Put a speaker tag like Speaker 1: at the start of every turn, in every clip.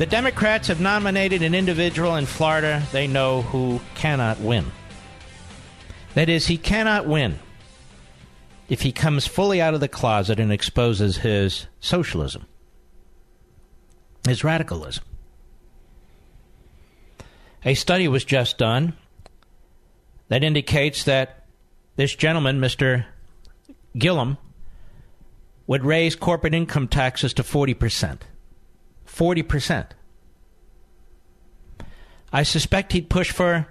Speaker 1: the Democrats have nominated an individual in Florida they know who cannot win. That is, he cannot win if he comes fully out of the closet and exposes his socialism, his radicalism. A study was just done that indicates that this gentleman, Mr. Gillum, would raise corporate income taxes to 40%. 40%. I suspect he'd push for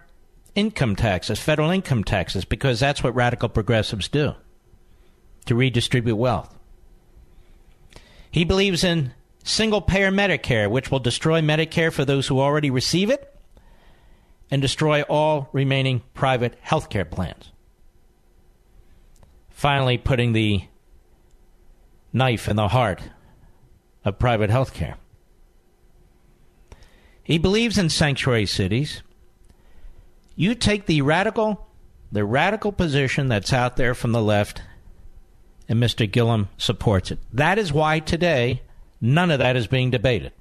Speaker 1: income taxes, federal income taxes, because that's what radical progressives do to redistribute wealth. He believes in single payer Medicare, which will destroy Medicare for those who already receive it and destroy all remaining private health care plans. Finally, putting the knife in the heart of private health care. He believes in sanctuary cities. You take the radical, the radical position that's out there from the left, and Mr. Gillum supports it. That is why today none of that is being debated.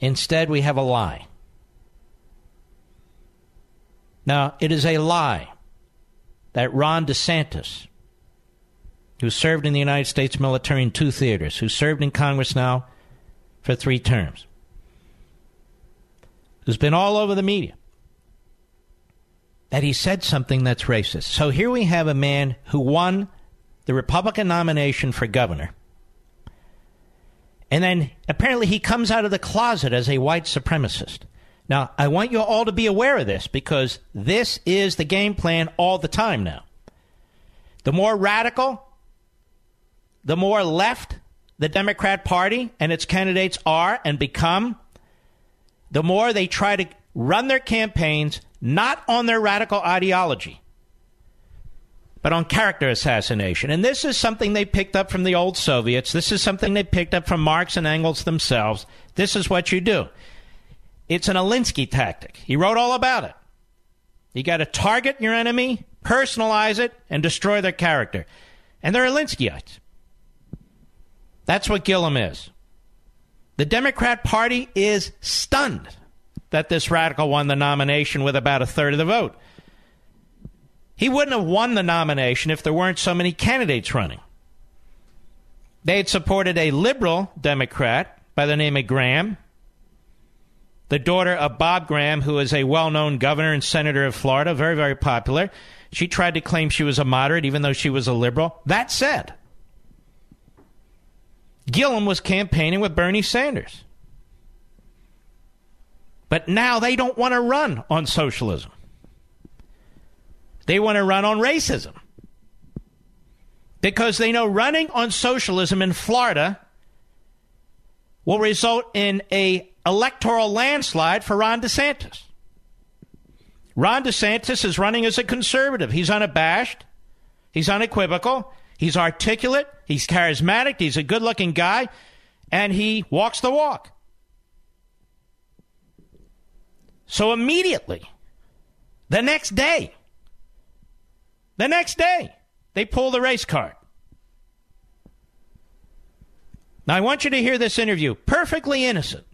Speaker 1: Instead, we have a lie. Now, it is a lie that Ron DeSantis, who served in the United States military in two theaters, who served in Congress now for three terms, who's been all over the media, that he said something that's racist. So here we have a man who won the Republican nomination for governor. And then apparently he comes out of the closet as a white supremacist. Now, I want you all to be aware of this because this is the game plan all the time now. The more radical, the more left the Democrat Party and its candidates are and become, the more they try to run their campaigns not on their radical ideology, but on character assassination. And this is something they picked up from the old Soviets. This is something they picked up from Marx and Engels themselves. This is what you do. It's an Alinsky tactic. He wrote all about it. You got to target your enemy, personalize it, and destroy their character. And they're Alinskyites. That's what Gillum is. The Democrat Party is stunned that this radical won the nomination with about a third of the vote. He wouldn't have won the nomination if there weren't so many candidates running. They had supported a liberal Democrat by the name of Graham, the daughter of Bob Graham, who is a well known governor and senator of Florida, very, very popular. She tried to claim she was a moderate, even though she was a liberal. That said, Gillum was campaigning with Bernie Sanders. But now they don't want to run on socialism. They want to run on racism. Because they know running on socialism in Florida will result in a electoral landslide for Ron DeSantis. Ron DeSantis is running as a conservative. He's unabashed. He's unequivocal. He's articulate. He's charismatic. He's a good looking guy. And he walks the walk. So immediately, the next day, the next day, they pull the race card. Now, I want you to hear this interview. Perfectly innocent.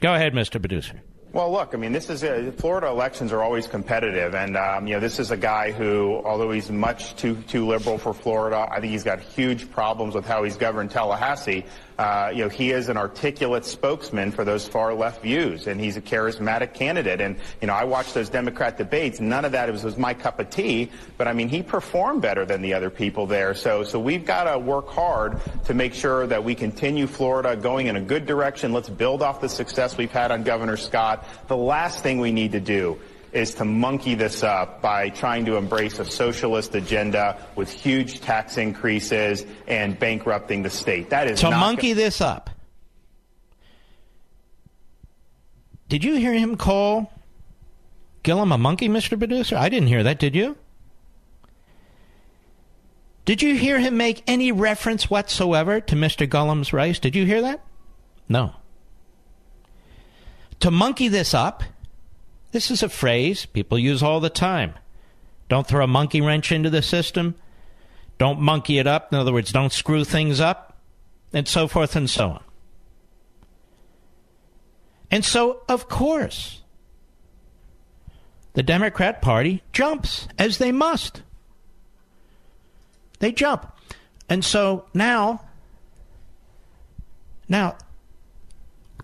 Speaker 1: Go ahead, Mr. Producer.
Speaker 2: Well, look, I mean, this is a, Florida elections are always competitive, and um, you know, this is a guy who, although he's much too too liberal for Florida, I think he's got huge problems with how he's governed Tallahassee. Uh, you know, he is an articulate spokesman for those far left views, and he's a charismatic candidate. And you know, I watched those Democrat debates. None of that was, was my cup of tea, but I mean, he performed better than the other people there. So, so we've got to work hard to make sure that we continue Florida going in a good direction. Let's build off the success we've had on Governor Scott. The last thing we need to do is to monkey this up by trying to embrace a socialist agenda with huge tax increases and bankrupting the state. That is
Speaker 1: to monkey this up. did you hear him call Gillum a monkey, Mr. Producer? I didn't hear that, did you? Did you hear him make any reference whatsoever to Mr. Gillum's race? Did you hear that? No. To monkey this up, this is a phrase people use all the time. Don't throw a monkey wrench into the system. Don't monkey it up. In other words, don't screw things up, and so forth and so on. And so, of course, the Democrat Party jumps, as they must. They jump. And so now, now,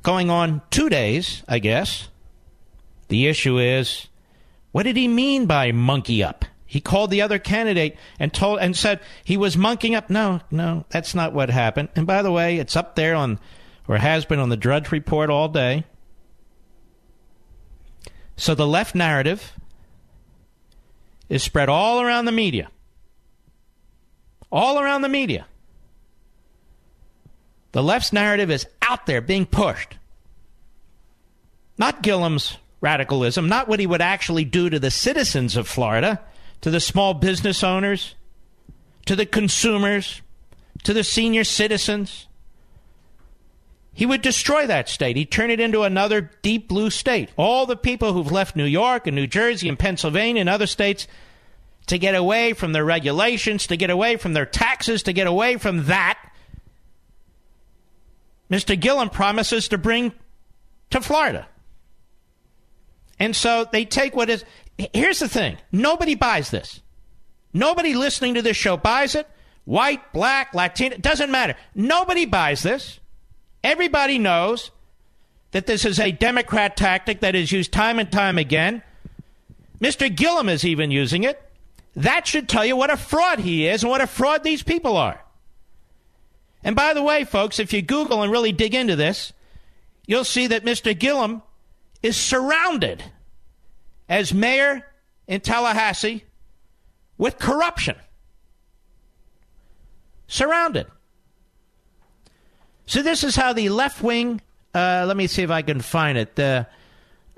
Speaker 1: going on two days, I guess, the issue is what did he mean by monkey up? He called the other candidate and told and said he was monkeying up. No, no, that's not what happened. And by the way, it's up there on or has been on the Drudge Report all day. So the left narrative is spread all around the media. All around the media. The left's narrative is out there being pushed. Not Gillum's radicalism, not what he would actually do to the citizens of Florida, to the small business owners, to the consumers, to the senior citizens. He would destroy that state. He'd turn it into another deep blue state. All the people who've left New York and New Jersey and Pennsylvania and other states to get away from their regulations, to get away from their taxes, to get away from that, Mr. Gillum promises to bring to Florida. And so they take what is. Here's the thing nobody buys this. Nobody listening to this show buys it. White, black, Latino, doesn't matter. Nobody buys this. Everybody knows that this is a Democrat tactic that is used time and time again. Mr. Gillum is even using it. That should tell you what a fraud he is and what a fraud these people are. And by the way, folks, if you Google and really dig into this, you'll see that Mr. Gillum is surrounded as mayor in Tallahassee with corruption. Surrounded. So this is how the left wing. Uh, let me see if I can find it. Uh,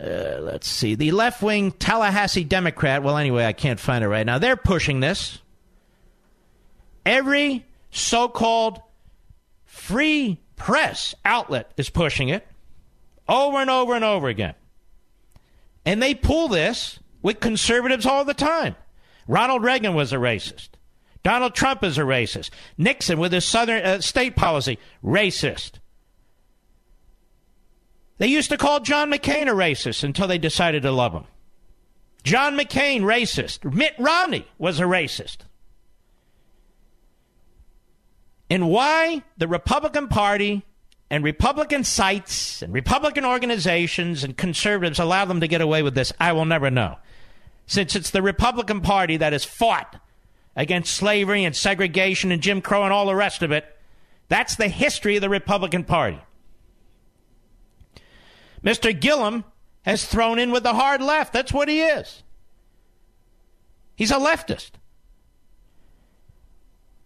Speaker 1: uh, let's see. The left wing Tallahassee Democrat. Well, anyway, I can't find it right now. They're pushing this. Every so called free press outlet is pushing it over and over and over again. And they pull this with conservatives all the time. Ronald Reagan was a racist. Donald Trump is a racist. Nixon, with his southern uh, state policy, racist. They used to call John McCain a racist until they decided to love him. John McCain, racist. Mitt Romney was a racist. And why the Republican Party and Republican sites and Republican organizations and conservatives allow them to get away with this, I will never know. Since it's the Republican Party that has fought against slavery and segregation and Jim Crow and all the rest of it, that's the history of the Republican Party. Mr. Gillum has thrown in with the hard left. That's what he is. He's a leftist.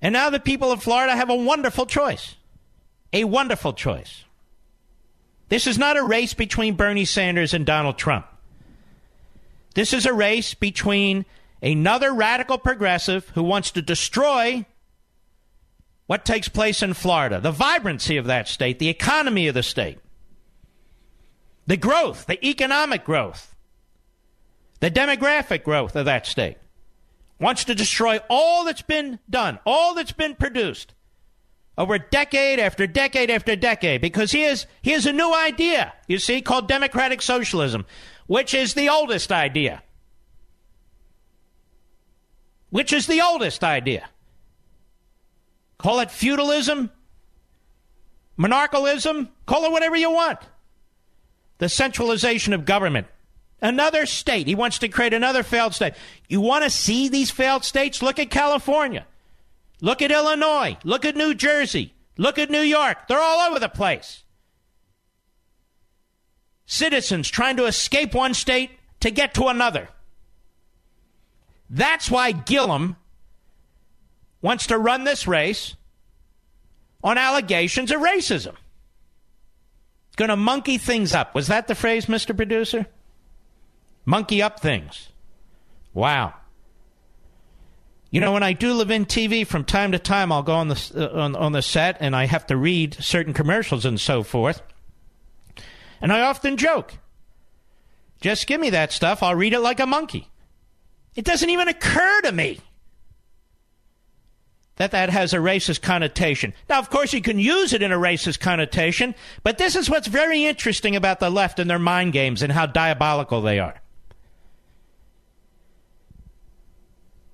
Speaker 1: And now the people of Florida have a wonderful choice a wonderful choice. This is not a race between Bernie Sanders and Donald Trump. This is a race between another radical progressive who wants to destroy what takes place in Florida, the vibrancy of that state, the economy of the state, the growth, the economic growth, the demographic growth of that state. Wants to destroy all that's been done, all that's been produced over decade after decade after decade because he has, a new idea, you see, called democratic socialism, which is the oldest idea. Which is the oldest idea. Call it feudalism, monarchalism, call it whatever you want. The centralization of government. Another state. He wants to create another failed state. You want to see these failed states? Look at California. Look at Illinois. Look at New Jersey. Look at New York. They're all over the place. Citizens trying to escape one state to get to another. That's why Gillum wants to run this race on allegations of racism. going to monkey things up. Was that the phrase, Mr. Producer? Monkey up things. Wow. You know, when I do live in TV, from time to time, I'll go on the uh, on, on the set and I have to read certain commercials and so forth. And I often joke, just give me that stuff, I'll read it like a monkey. It doesn't even occur to me that that has a racist connotation. Now, of course, you can use it in a racist connotation, but this is what's very interesting about the left and their mind games and how diabolical they are.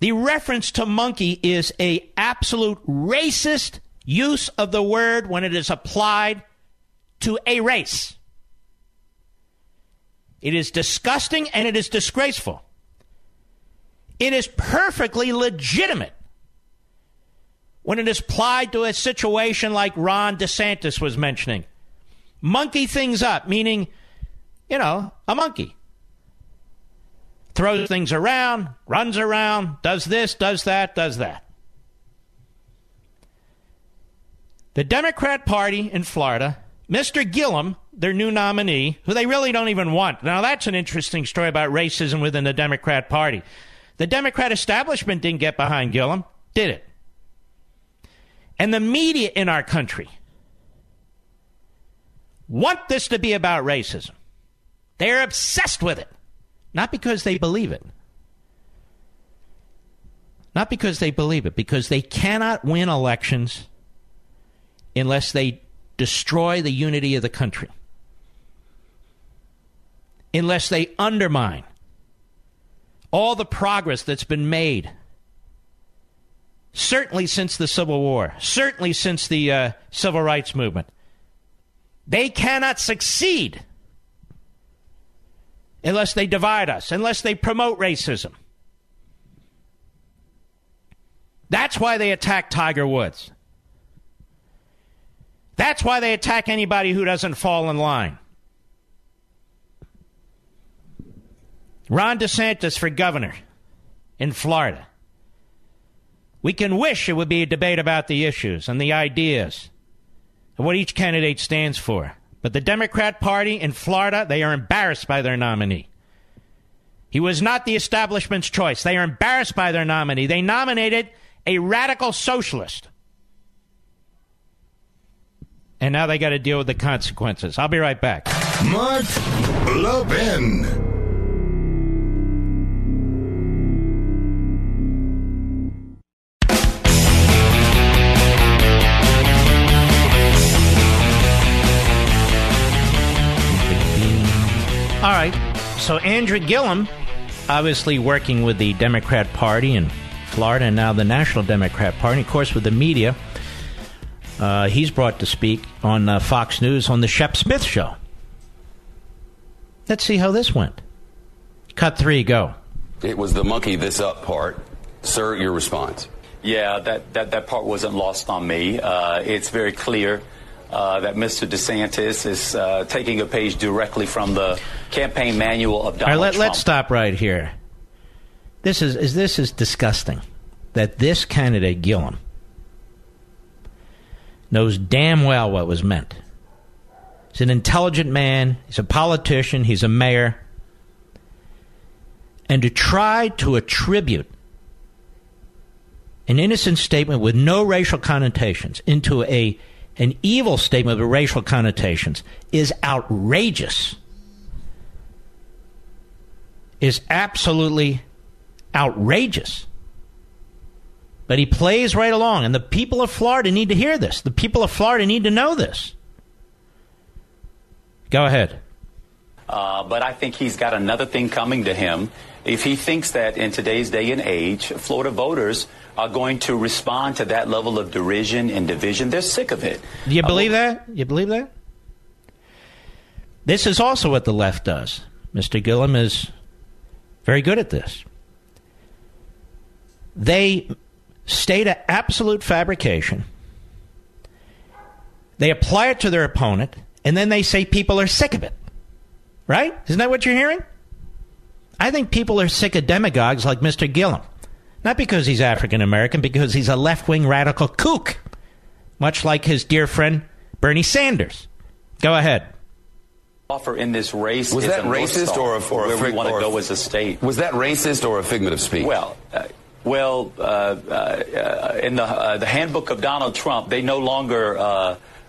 Speaker 1: The reference to monkey is a absolute racist use of the word when it is applied to a race. It is disgusting and it is disgraceful. It is perfectly legitimate when it is applied to a situation like Ron DeSantis was mentioning. Monkey things up, meaning, you know, a monkey throws things around, runs around, does this, does that, does that. The Democrat Party in Florida, Mr. Gillum, their new nominee, who they really don't even want. Now, that's an interesting story about racism within the Democrat Party. The Democrat establishment didn't get behind Gillum, did it? And the media in our country want this to be about racism. They're obsessed with it. Not because they believe it. Not because they believe it, because they cannot win elections unless they destroy the unity of the country, unless they undermine all the progress that's been made, certainly since the Civil War, certainly since the uh, Civil Rights Movement. They cannot succeed unless they divide us, unless they promote racism. That's why they attack Tiger Woods. That's why they attack anybody who doesn't fall in line. Ron DeSantis for governor in Florida. We can wish it would be a debate about the issues and the ideas and what each candidate stands for. But the Democrat Party in Florida, they are embarrassed by their nominee. He was not the establishment's choice. They are embarrassed by their nominee. They nominated a radical socialist. And now they got to deal with the consequences. I'll be right back.
Speaker 3: Mark Levin.
Speaker 1: All right. So Andrew Gillum, obviously working with the Democrat Party in Florida and now the National Democrat Party, of course, with the media. Uh, he's brought to speak on uh, Fox News on the Shep Smith Show. Let's see how this went. Cut three, go.
Speaker 4: It was the monkey this up part. Sir, your response.
Speaker 5: Yeah, that, that, that part wasn't lost on me. Uh, it's very clear uh, that Mr. DeSantis is uh, taking a page directly from the campaign manual of Donald
Speaker 1: All right, let,
Speaker 5: Trump.
Speaker 1: let's stop right here. This is, is this is disgusting. That this candidate Gillum knows damn well what was meant. He's an intelligent man. He's a politician. He's a mayor. And to try to attribute an innocent statement with no racial connotations into a an evil statement with racial connotations is outrageous. Is absolutely outrageous. But he plays right along, and the people of Florida need to hear this. The people of Florida need to know this. Go ahead.
Speaker 5: Uh, but I think he's got another thing coming to him. If he thinks that in today's day and age, Florida voters are going to respond to that level of derision and division, they're sick of it.
Speaker 1: Do you
Speaker 5: Uh,
Speaker 1: believe that? You believe that? This is also what the left does. Mr. Gillum is very good at this. They state an absolute fabrication. They apply it to their opponent, and then they say people are sick of it. Right? Isn't that what you're hearing? I think people are sick of demagogues like Mr. Gillum. Not because he's African American, because he's a left wing radical kook, much like his dear friend Bernie Sanders. Go ahead.
Speaker 5: offer in this race
Speaker 4: was
Speaker 5: is
Speaker 4: that
Speaker 5: a North
Speaker 4: racist
Speaker 5: Star
Speaker 4: or, a, or
Speaker 5: where
Speaker 4: a,
Speaker 5: we want to
Speaker 4: or a-
Speaker 5: go as a state.
Speaker 4: Was that racist or a figment of speech?
Speaker 5: Well, uh, well, uh, uh, in the uh, the handbook of Donald Trump, they no longer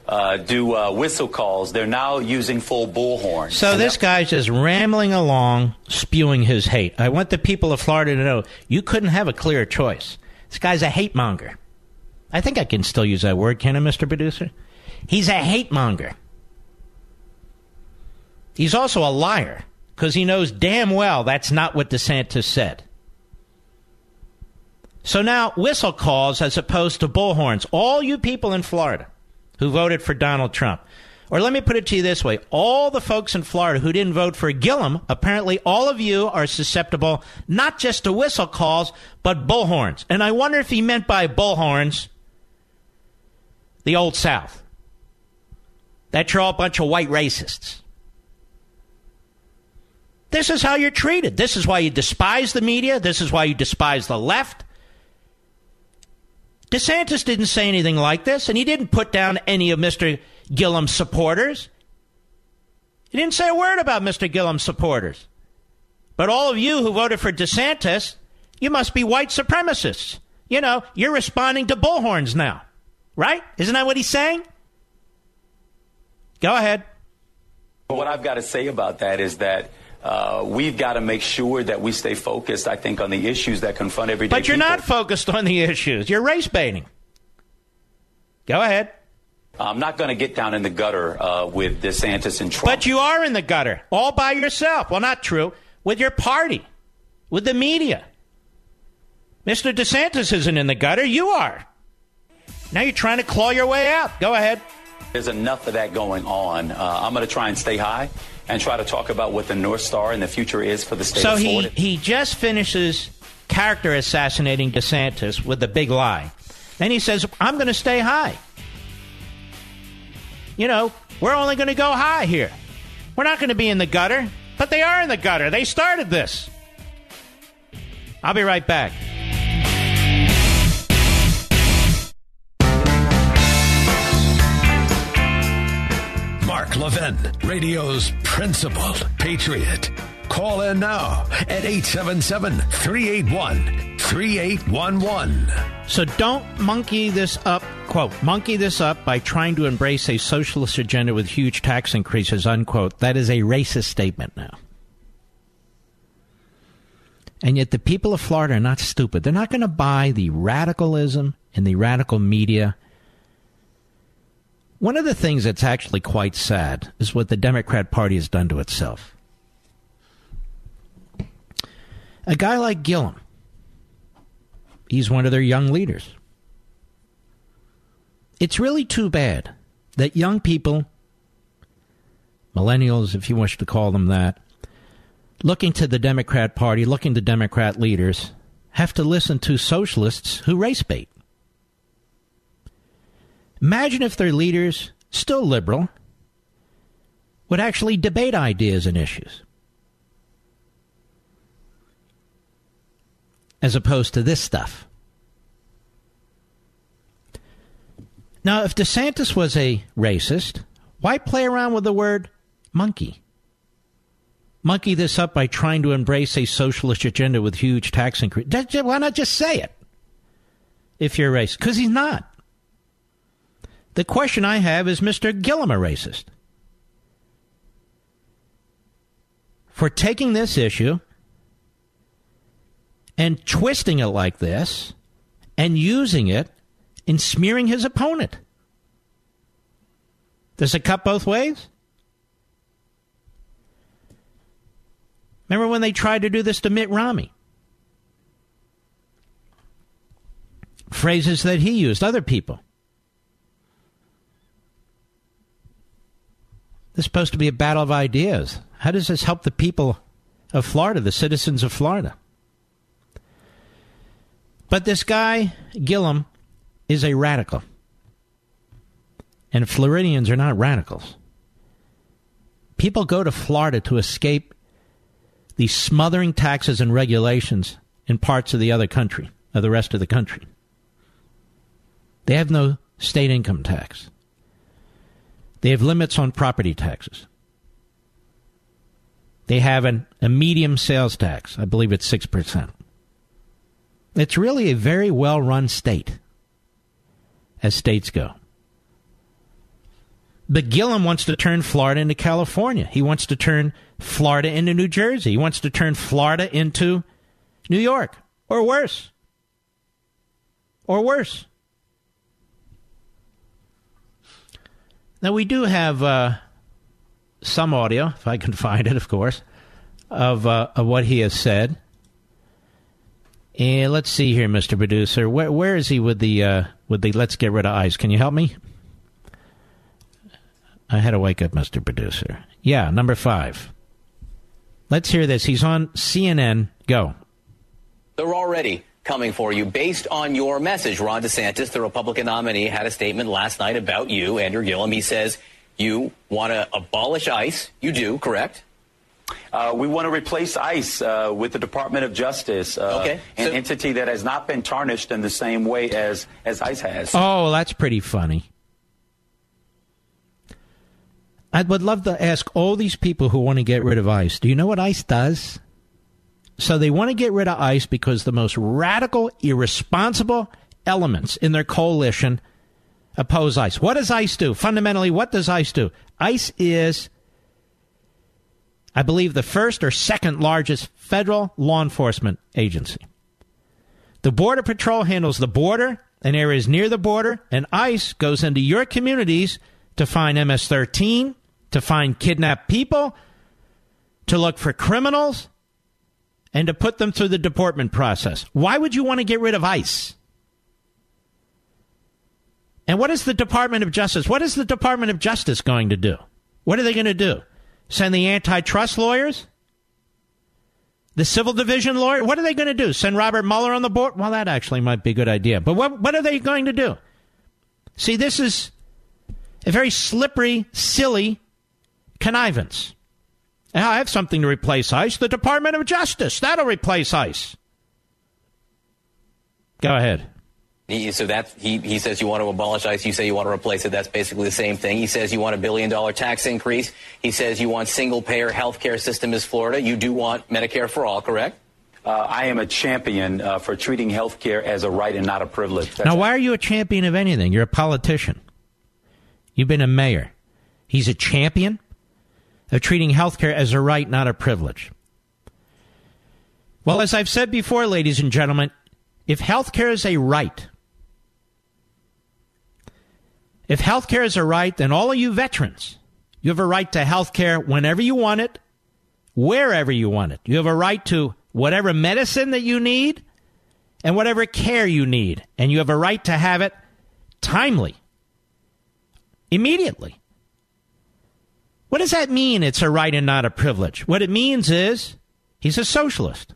Speaker 5: uh, do uh, whistle calls. They're now using full bullhorns.
Speaker 1: So
Speaker 5: And
Speaker 1: this guy's just rambling along, spewing his hate. I want the people of Florida to know you couldn't have a clearer choice. This guy's a hate monger. I think I can still use that word, can I, Mr. Producer? He's a hate monger. He's also a liar because he knows damn well that's not what DeSantis said. So now, whistle calls as opposed to bullhorns. All you people in Florida who voted for Donald Trump. Or let me put it to you this way all the folks in Florida who didn't vote for Gillum, apparently all of you are susceptible not just to whistle calls, but bullhorns. And I wonder if he meant by bullhorns the Old South. That you're all a bunch of white racists. This is how you're treated. This is why you despise the media. This is why you despise the left. DeSantis didn't say anything like this, and he didn't put down any of Mr. Gillum's supporters. He didn't say a word about Mr. Gillum's supporters. But all of you who voted for DeSantis, you must be white supremacists. You know, you're responding to bullhorns now, right? Isn't that what he's saying? Go ahead.
Speaker 5: What I've got to say about that is that uh, we've got to make sure that we stay focused, I think, on the issues that confront everyday
Speaker 1: But you're
Speaker 5: people.
Speaker 1: not focused on the issues. You're race baiting. Go ahead.
Speaker 5: I'm not going to get down in the gutter uh, with DeSantis and Trump.
Speaker 1: But you are in the gutter all by yourself. Well, not true. With your party, with the media. Mr. DeSantis isn't in the gutter. You are. Now you're trying to claw your way out. Go ahead.
Speaker 5: There's enough of that going on. Uh, I'm going to try and stay high and try to talk about what the North Star and the future is for the state
Speaker 1: So
Speaker 5: of
Speaker 1: he,
Speaker 5: Florida.
Speaker 1: he just finishes character assassinating DeSantis with the big lie. Then he says, I'm going to stay high. You know, we're only going to go high here. We're not going to be in the gutter, but they are in the gutter. They started this. I'll be right back.
Speaker 6: Levin, radio's principal patriot. Call in now at 877 381 3811.
Speaker 1: So don't monkey this up, quote, monkey this up by trying to embrace a socialist agenda with huge tax increases, unquote. That is a racist statement now. And yet the people of Florida are not stupid. They're not going to buy the radicalism in the radical media. One of the things that's actually quite sad is what the Democrat Party has done to itself. A guy like Gillum, he's one of their young leaders. It's really too bad that young people, millennials, if you wish to call them that, looking to the Democrat Party, looking to Democrat leaders, have to listen to socialists who race bait. Imagine if their leaders, still liberal, would actually debate ideas and issues. As opposed to this stuff. Now, if DeSantis was a racist, why play around with the word monkey? Monkey this up by trying to embrace a socialist agenda with huge tax increase. Why not just say it? If you're racist. Because he's not. The question I have is Mr. Gillum a racist? For taking this issue and twisting it like this and using it in smearing his opponent. Does it cut both ways? Remember when they tried to do this to Mitt Romney? Phrases that he used, other people. This is supposed to be a battle of ideas. How does this help the people of Florida, the citizens of Florida? But this guy, Gillum, is a radical. And Floridians are not radicals. People go to Florida to escape the smothering taxes and regulations in parts of the other country, of the rest of the country. They have no state income tax. They have limits on property taxes. They have an, a medium sales tax. I believe it's 6%. It's really a very well run state as states go. But Gillum wants to turn Florida into California. He wants to turn Florida into New Jersey. He wants to turn Florida into New York or worse. Or worse. Now, we do have uh, some audio, if I can find it, of course, of, uh, of what he has said. And let's see here, Mr. Producer. Where, where is he with the, uh, with the let's get rid of ICE? Can you help me? I had to wake up, Mr. Producer. Yeah, number five. Let's hear this. He's on CNN. Go.
Speaker 7: They're already coming for you based on your message. Ron DeSantis, the Republican nominee, had a statement last night about you, Andrew Gillum. He says you want to abolish ICE. You do, correct?
Speaker 5: Uh, we want to replace ICE uh, with the Department of Justice, uh,
Speaker 7: okay.
Speaker 5: an entity that has not been tarnished in the same way as, as ICE has.
Speaker 1: Oh, that's pretty funny. I would love to ask all these people who want to get rid of ICE do you know what ICE does? So they want to get rid of ICE because the most radical, irresponsible elements in their coalition oppose ICE. What does ICE do? Fundamentally, what does ICE do? ICE is, I believe, the first or second largest federal law enforcement agency. The Border Patrol handles the border and areas near the border, and ICE goes into your communities to find MS 13, to find kidnapped people, to look for criminals, and to put them through the deportment process. Why would you want to get rid of ICE? And what is the Department of Justice? What is the Department of Justice going to do? What are they going to do? Send the antitrust lawyers? The civil division lawyer? What are they going to do? Send Robert Mueller on the board? Well, that actually might be a good idea. But what, what are they going to do? See, this is a very slippery, silly connivance. Now, I have something to replace ICE the Department of Justice. That'll replace ICE. Go ahead.
Speaker 7: He, so that he, he says you want to abolish ICE. You say you want to replace it. That's basically the same thing. He says you want a billion dollar tax increase. He says you want single payer health care system as Florida. You do want Medicare for all, correct?
Speaker 5: Uh, I am a champion uh, for treating health care as a right and not a privilege. That's
Speaker 1: now, why are you a champion of anything? You're a politician. You've been a mayor. He's a champion of treating health care as a right, not a privilege. Well, as I've said before, ladies and gentlemen, if health care is a right, if health care is a right, then all of you veterans, you have a right to health care whenever you want it, wherever you want it. You have a right to whatever medicine that you need and whatever care you need. And you have a right to have it timely, immediately. What does that mean? It's a right and not a privilege. What it means is he's a socialist.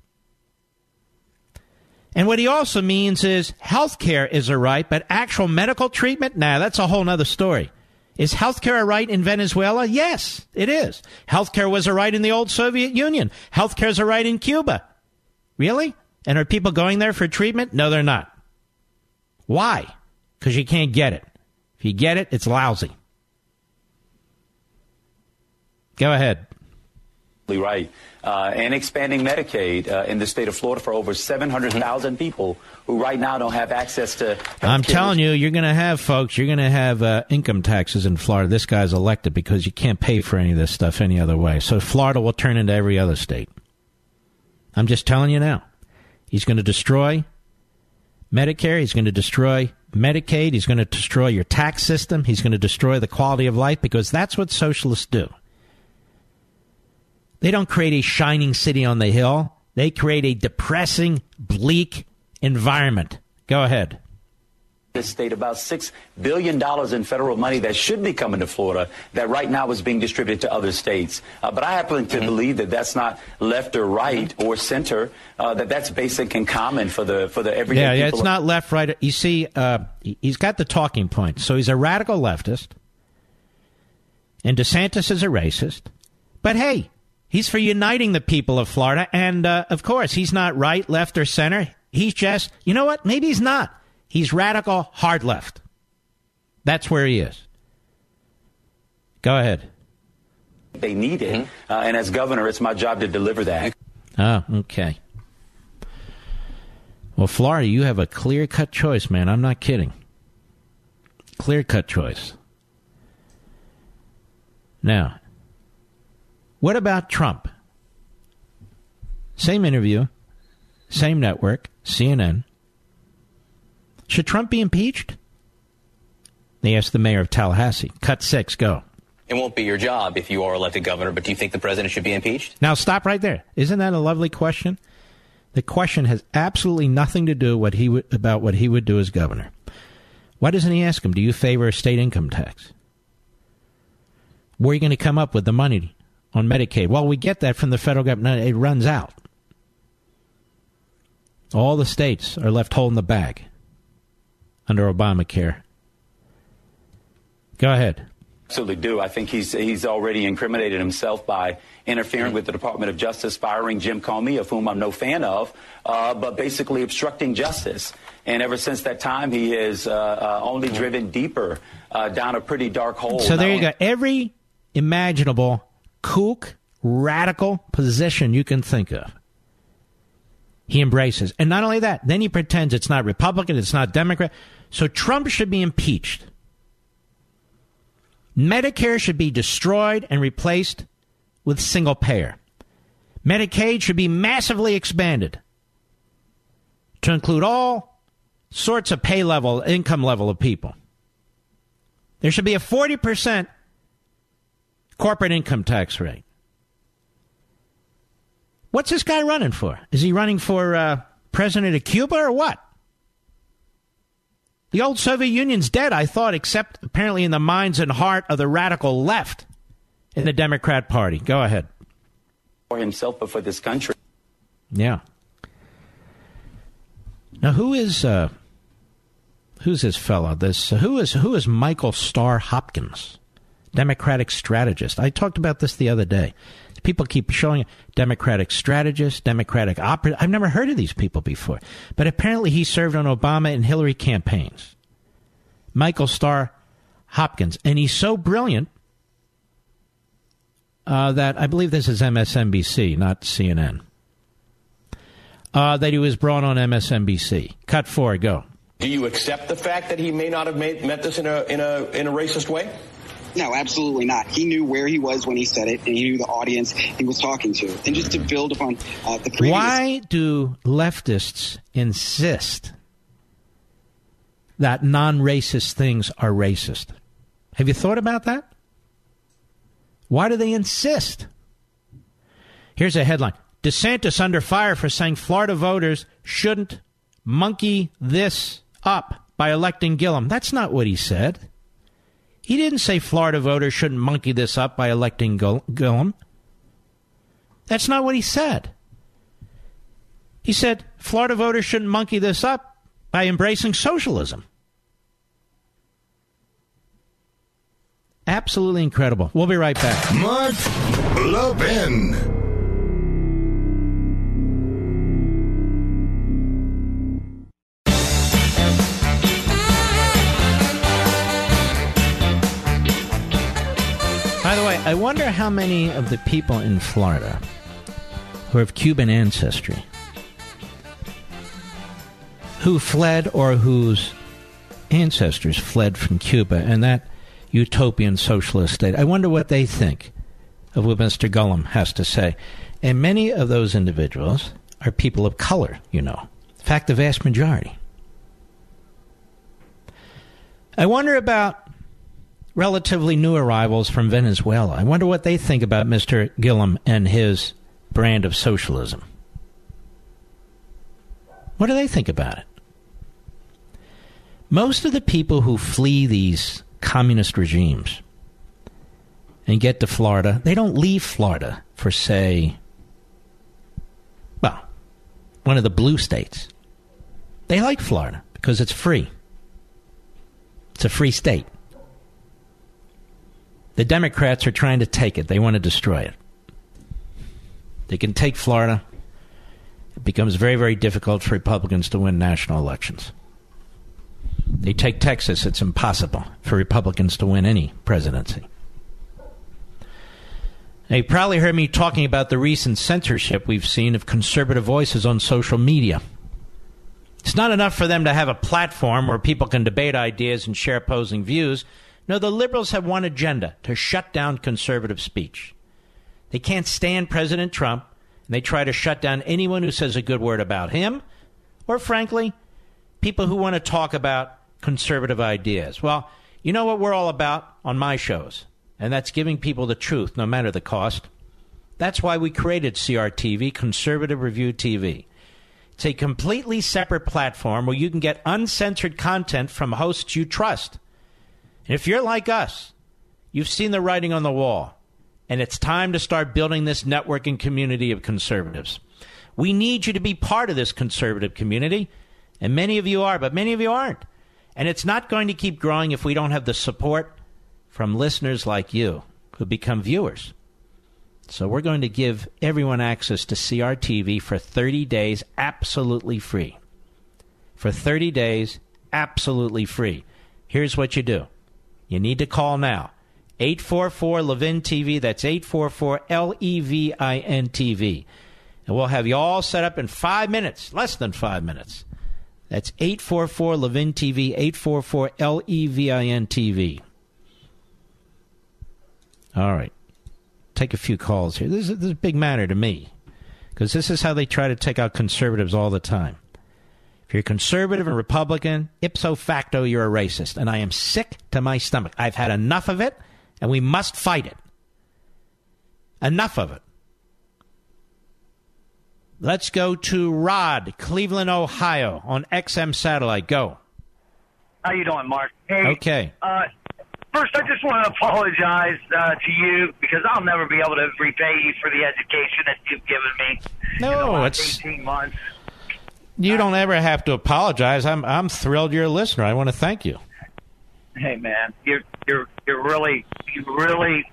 Speaker 1: And what he also means is health care is a right, but actual medical treatment, nah, that's a whole other story. Is health care a right in Venezuela? Yes, it is. Health care was a right in the old Soviet Union. Health care is a right in Cuba. Really? And are people going there for treatment? No, they're not. Why? Because you can't get it. If you get it, it's lousy. Go ahead.
Speaker 5: Right. Uh, and expanding Medicaid uh, in the state of Florida for over 700,000 people who right now don't have access to.
Speaker 1: I'm telling you, you're going to have folks, you're going to have uh, income taxes in Florida. This guy's elected because you can't pay for any of this stuff any other way. So Florida will turn into every other state. I'm just telling you now. He's going to destroy Medicare. He's going to destroy Medicaid. He's going to destroy your tax system. He's going to destroy the quality of life because that's what socialists do. They don't create a shining city on the hill. They create a depressing, bleak environment. Go ahead.
Speaker 5: This state about $6 billion in federal money that should be coming to Florida that right now is being distributed to other states. Uh, but I happen to mm-hmm. believe that that's not left or right mm-hmm. or center, uh, that that's basic and common for the, for the everyday
Speaker 1: Yeah, yeah, it's not left, right. You see, uh, he's got the talking point. So he's a radical leftist, and DeSantis is a racist. But hey, He's for uniting the people of Florida. And uh, of course, he's not right, left, or center. He's just, you know what? Maybe he's not. He's radical, hard left. That's where he is. Go ahead.
Speaker 5: They need it. Uh, and as governor, it's my job to deliver that.
Speaker 1: Oh, okay. Well, Florida, you have a clear cut choice, man. I'm not kidding. Clear cut choice. Now, what about Trump? Same interview, same network, CNN. Should Trump be impeached? They asked the mayor of Tallahassee. Cut six, go.
Speaker 7: It won't be your job if you are elected governor, but do you think the president should be impeached?
Speaker 1: Now, stop right there. Isn't that a lovely question? The question has absolutely nothing to do what he would, about what he would do as governor. Why doesn't he ask him, do you favor a state income tax? Where are you going to come up with the money on Medicaid? Well, we get that from the federal government. It runs out. All the states are left holding the bag under Obamacare. Go ahead.
Speaker 5: Absolutely do. I think he's he's already incriminated himself by interfering with the Department of Justice, firing Jim Comey, of whom I'm no fan of, uh, but basically obstructing justice. And ever since that time, he has uh, uh, only driven deeper uh, down a pretty dark hole.
Speaker 1: So there you go. Every imaginable kook, radical position you can think of. He embraces. And not only that, then he pretends it's not Republican, it's not Democrat. So Trump should be impeached. Medicare should be destroyed and replaced with single payer. Medicaid should be massively expanded to include all sorts of pay level, income level of people. There should be a 40% corporate income tax rate. What's this guy running for? Is he running for uh, president of Cuba or what? The old Soviet Union's dead, I thought, except apparently in the minds and heart of the radical left in the Democrat Party. Go ahead.
Speaker 5: for himself, but for this country.
Speaker 1: Yeah. Now, who is uh, who's this fellow? This who is who is Michael Starr Hopkins, Democratic strategist? I talked about this the other day. People keep showing Democratic strategist, Democratic operative. I've never heard of these people before, but apparently he served on Obama and Hillary campaigns. Michael Starr Hopkins, and he's so brilliant uh, that I believe this is MSNBC, not CNN. Uh, that he was brought on MSNBC. Cut four, go.
Speaker 8: Do you accept the fact that he may not have made, meant this in a in a in a racist way?
Speaker 9: No, absolutely not. He knew where he was when he said it, and he knew the audience he was talking to. And just to build upon uh, the previous.
Speaker 1: Why do leftists insist that non racist things are racist? Have you thought about that? Why do they insist? Here's a headline DeSantis under fire for saying Florida voters shouldn't monkey this up by electing Gillum. That's not what he said. He didn't say Florida voters shouldn't monkey this up by electing Gill- Gillum. That's not what he said. He said Florida voters shouldn't monkey this up by embracing socialism. Absolutely incredible. We'll be right back.
Speaker 3: Mark Levin.
Speaker 1: I wonder how many of the people in Florida who have Cuban ancestry, who fled or whose ancestors fled from Cuba and that utopian socialist state, I wonder what they think of what Mr. Gillum has to say. And many of those individuals are people of color, you know. In fact, the vast majority. I wonder about relatively new arrivals from Venezuela. I wonder what they think about Mr. Gillum and his brand of socialism. What do they think about it? Most of the people who flee these communist regimes and get to Florida, they don't leave Florida for, say, well, one of the blue states. They like Florida because it's free. It's a free state. The Democrats are trying to take it. They want to destroy it. They can take Florida. It becomes very, very difficult for Republicans to win national elections. They take Texas. It's impossible for Republicans to win any presidency. Now, you probably heard me talking about the recent censorship we've seen of conservative voices on social media. It's not enough for them to have a platform where people can debate ideas and share opposing views. No, the liberals have one agenda to shut down conservative speech. They can't stand President Trump, and they try to shut down anyone who says a good word about him, or frankly, people who want to talk about conservative ideas. Well, you know what we're all about on my shows, and that's giving people the truth, no matter the cost. That's why we created CRTV, Conservative Review TV. It's a completely separate platform where you can get uncensored content from hosts you trust. And if you're like us, you've seen the writing on the wall, and it's time to start building this networking community of conservatives. We need you to be part of this conservative community, and many of you are, but many of you aren't. And it's not going to keep growing if we don't have the support from listeners like you who become viewers. So we're going to give everyone access to CRTV for 30 days absolutely free. For 30 days absolutely free. Here's what you do. You need to call now. 844 Levin TV. That's 844 L E V I N TV. And we'll have you all set up in five minutes, less than five minutes. That's 844 Levin TV, 844 L E V I N TV. All right. Take a few calls here. This is, this is a big matter to me because this is how they try to take out conservatives all the time. If you're conservative and Republican, ipso facto, you're a racist. And I am sick to my stomach. I've had enough of it, and we must fight it. Enough of it. Let's go to Rod, Cleveland, Ohio, on XM satellite. Go.
Speaker 10: How you doing, Mark? Hey.
Speaker 1: Okay.
Speaker 10: Uh, first, I just want to apologize uh, to you because I'll never be able to repay you for the education that you've given me.
Speaker 1: No,
Speaker 10: in the last
Speaker 1: it's-
Speaker 10: 18 months.
Speaker 1: You don't ever have to apologize. I'm I'm thrilled you're a listener. I want to thank you.
Speaker 10: Hey, man, you're you're you're really you really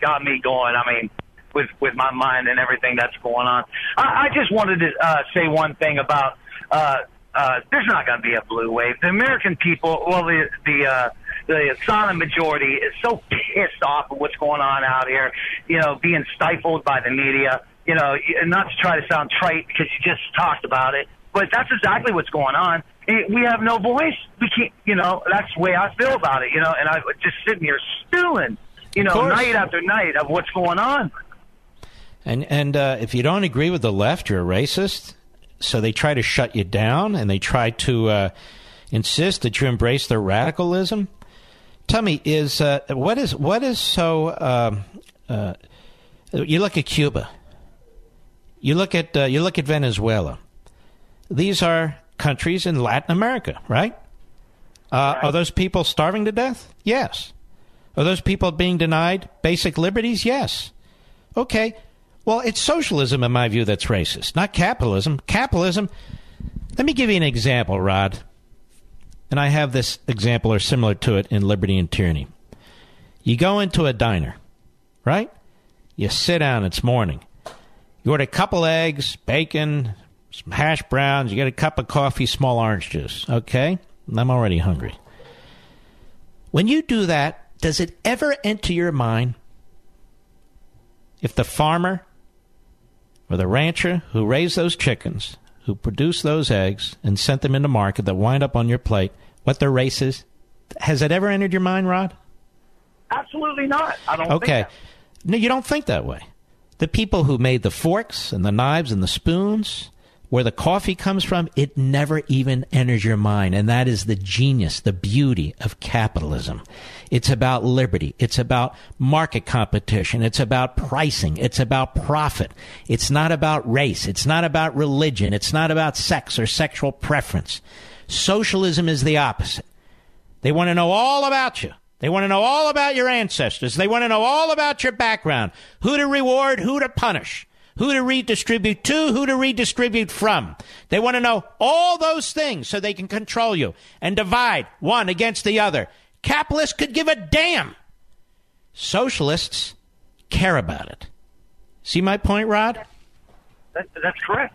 Speaker 10: got me going. I mean, with with my mind and everything that's going on. I, I just wanted to uh, say one thing about. Uh, uh, there's not going to be a blue wave. The American people, well, the the uh, the silent majority is so pissed off of what's going on out here. You know, being stifled by the media. You know, not to try to sound trite because you just talked about it, but that's exactly what's going on. Eh, We have no voice. We can't. You know, that's the way I feel about it. You know, and I was just sitting here stewing. You know, night after night of what's going on.
Speaker 1: And and uh, if you don't agree with the left, you're a racist. So they try to shut you down, and they try to uh, insist that you embrace their radicalism. Tell me, is uh, what is what is so? Um, uh, you look at Cuba. You look at uh, you look at Venezuela. These are countries in Latin America, right? Uh, Are those people starving to death? Yes. Are those people being denied basic liberties? Yes. Okay. Well, it's socialism, in my view, that's racist, not capitalism. Capitalism. Let me give you an example, Rod. And I have this example or similar to it in Liberty and Tyranny. You go into a diner, right? You sit down, it's morning. You order a couple eggs, bacon, some hash browns, you get a cup of coffee, small orange juice. Okay? I'm already hungry. When you do that, does it ever enter your mind if the farmer or the rancher who raised those chickens, who produced those eggs and sent them into market that wind up on your plate, what their race is? Has it ever entered your mind, Rod?
Speaker 10: Absolutely not. I don't.
Speaker 1: Okay. No, you don't think that way. The people who made the forks and the knives and the spoons, where the coffee comes from, it never even enters your mind. And that is the genius, the beauty of capitalism. It's about liberty. It's about market competition. It's about pricing. It's about profit. It's not about race. It's not about religion. It's not about sex or sexual preference. Socialism is the opposite. They want to know all about you. They want to know all about your ancestors. They want to know all about your background. Who to reward, who to punish, who to redistribute to, who to redistribute from. They want to know all those things so they can control you and divide one against the other. Capitalists could give a damn. Socialists care about it. See my point, Rod?
Speaker 10: that, that's correct.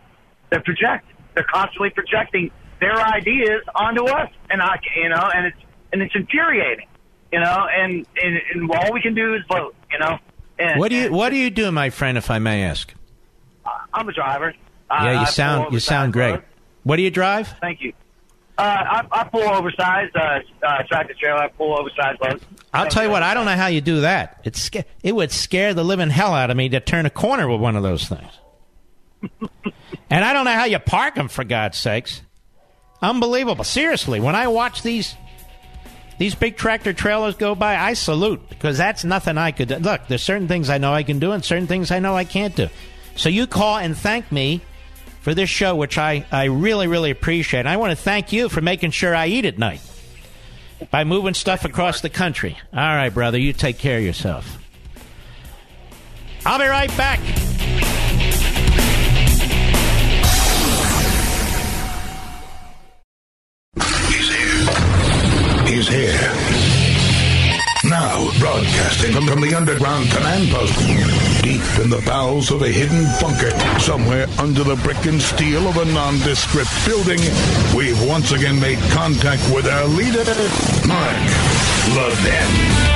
Speaker 10: They project. They're constantly projecting their ideas onto us, and I, you know, and it's and it's infuriating, you know, and and, and all we can do is vote, you know, And,
Speaker 1: What do you What do you do, my friend? If I may ask.
Speaker 10: I'm a driver.
Speaker 1: Yeah,
Speaker 10: I- I
Speaker 1: you
Speaker 10: pull
Speaker 1: sound you sound great. What do you drive?
Speaker 10: Thank you. Uh, I, I pull oversized uh, uh, tractor trailer. I pull oversized loads.
Speaker 1: I'll tell you what. I don't know how you do that. It's sca- it would scare the living hell out of me to turn a corner with one of those things. and I don't know how you park them for God's sakes. Unbelievable. Seriously, when I watch these these big tractor trailers go by, I salute because that's nothing I could do. Look, there's certain things I know I can do and certain things I know I can't do. So you call and thank me for this show, which I, I really, really appreciate. And I want to thank you for making sure I eat at night by moving stuff across the country. All right, brother, you take care of yourself. I'll be right back.
Speaker 3: He's here. Broadcasting from the underground command post, deep in the bowels of a hidden bunker, somewhere under the brick and steel of a nondescript building, we've once again made contact with our leader, Mark Levin.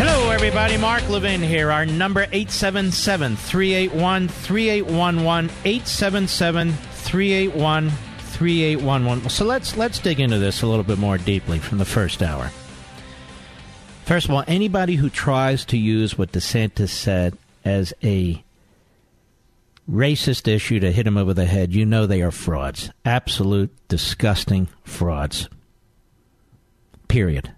Speaker 1: Hello, everybody. Mark Levin here. Our number 877 381 3811 877 381 3811. So let's let's dig into this a little bit more deeply from the first hour. First of all, anybody who tries to use what DeSantis said as a racist issue to hit him over the head, you know they are frauds. Absolute disgusting frauds. Period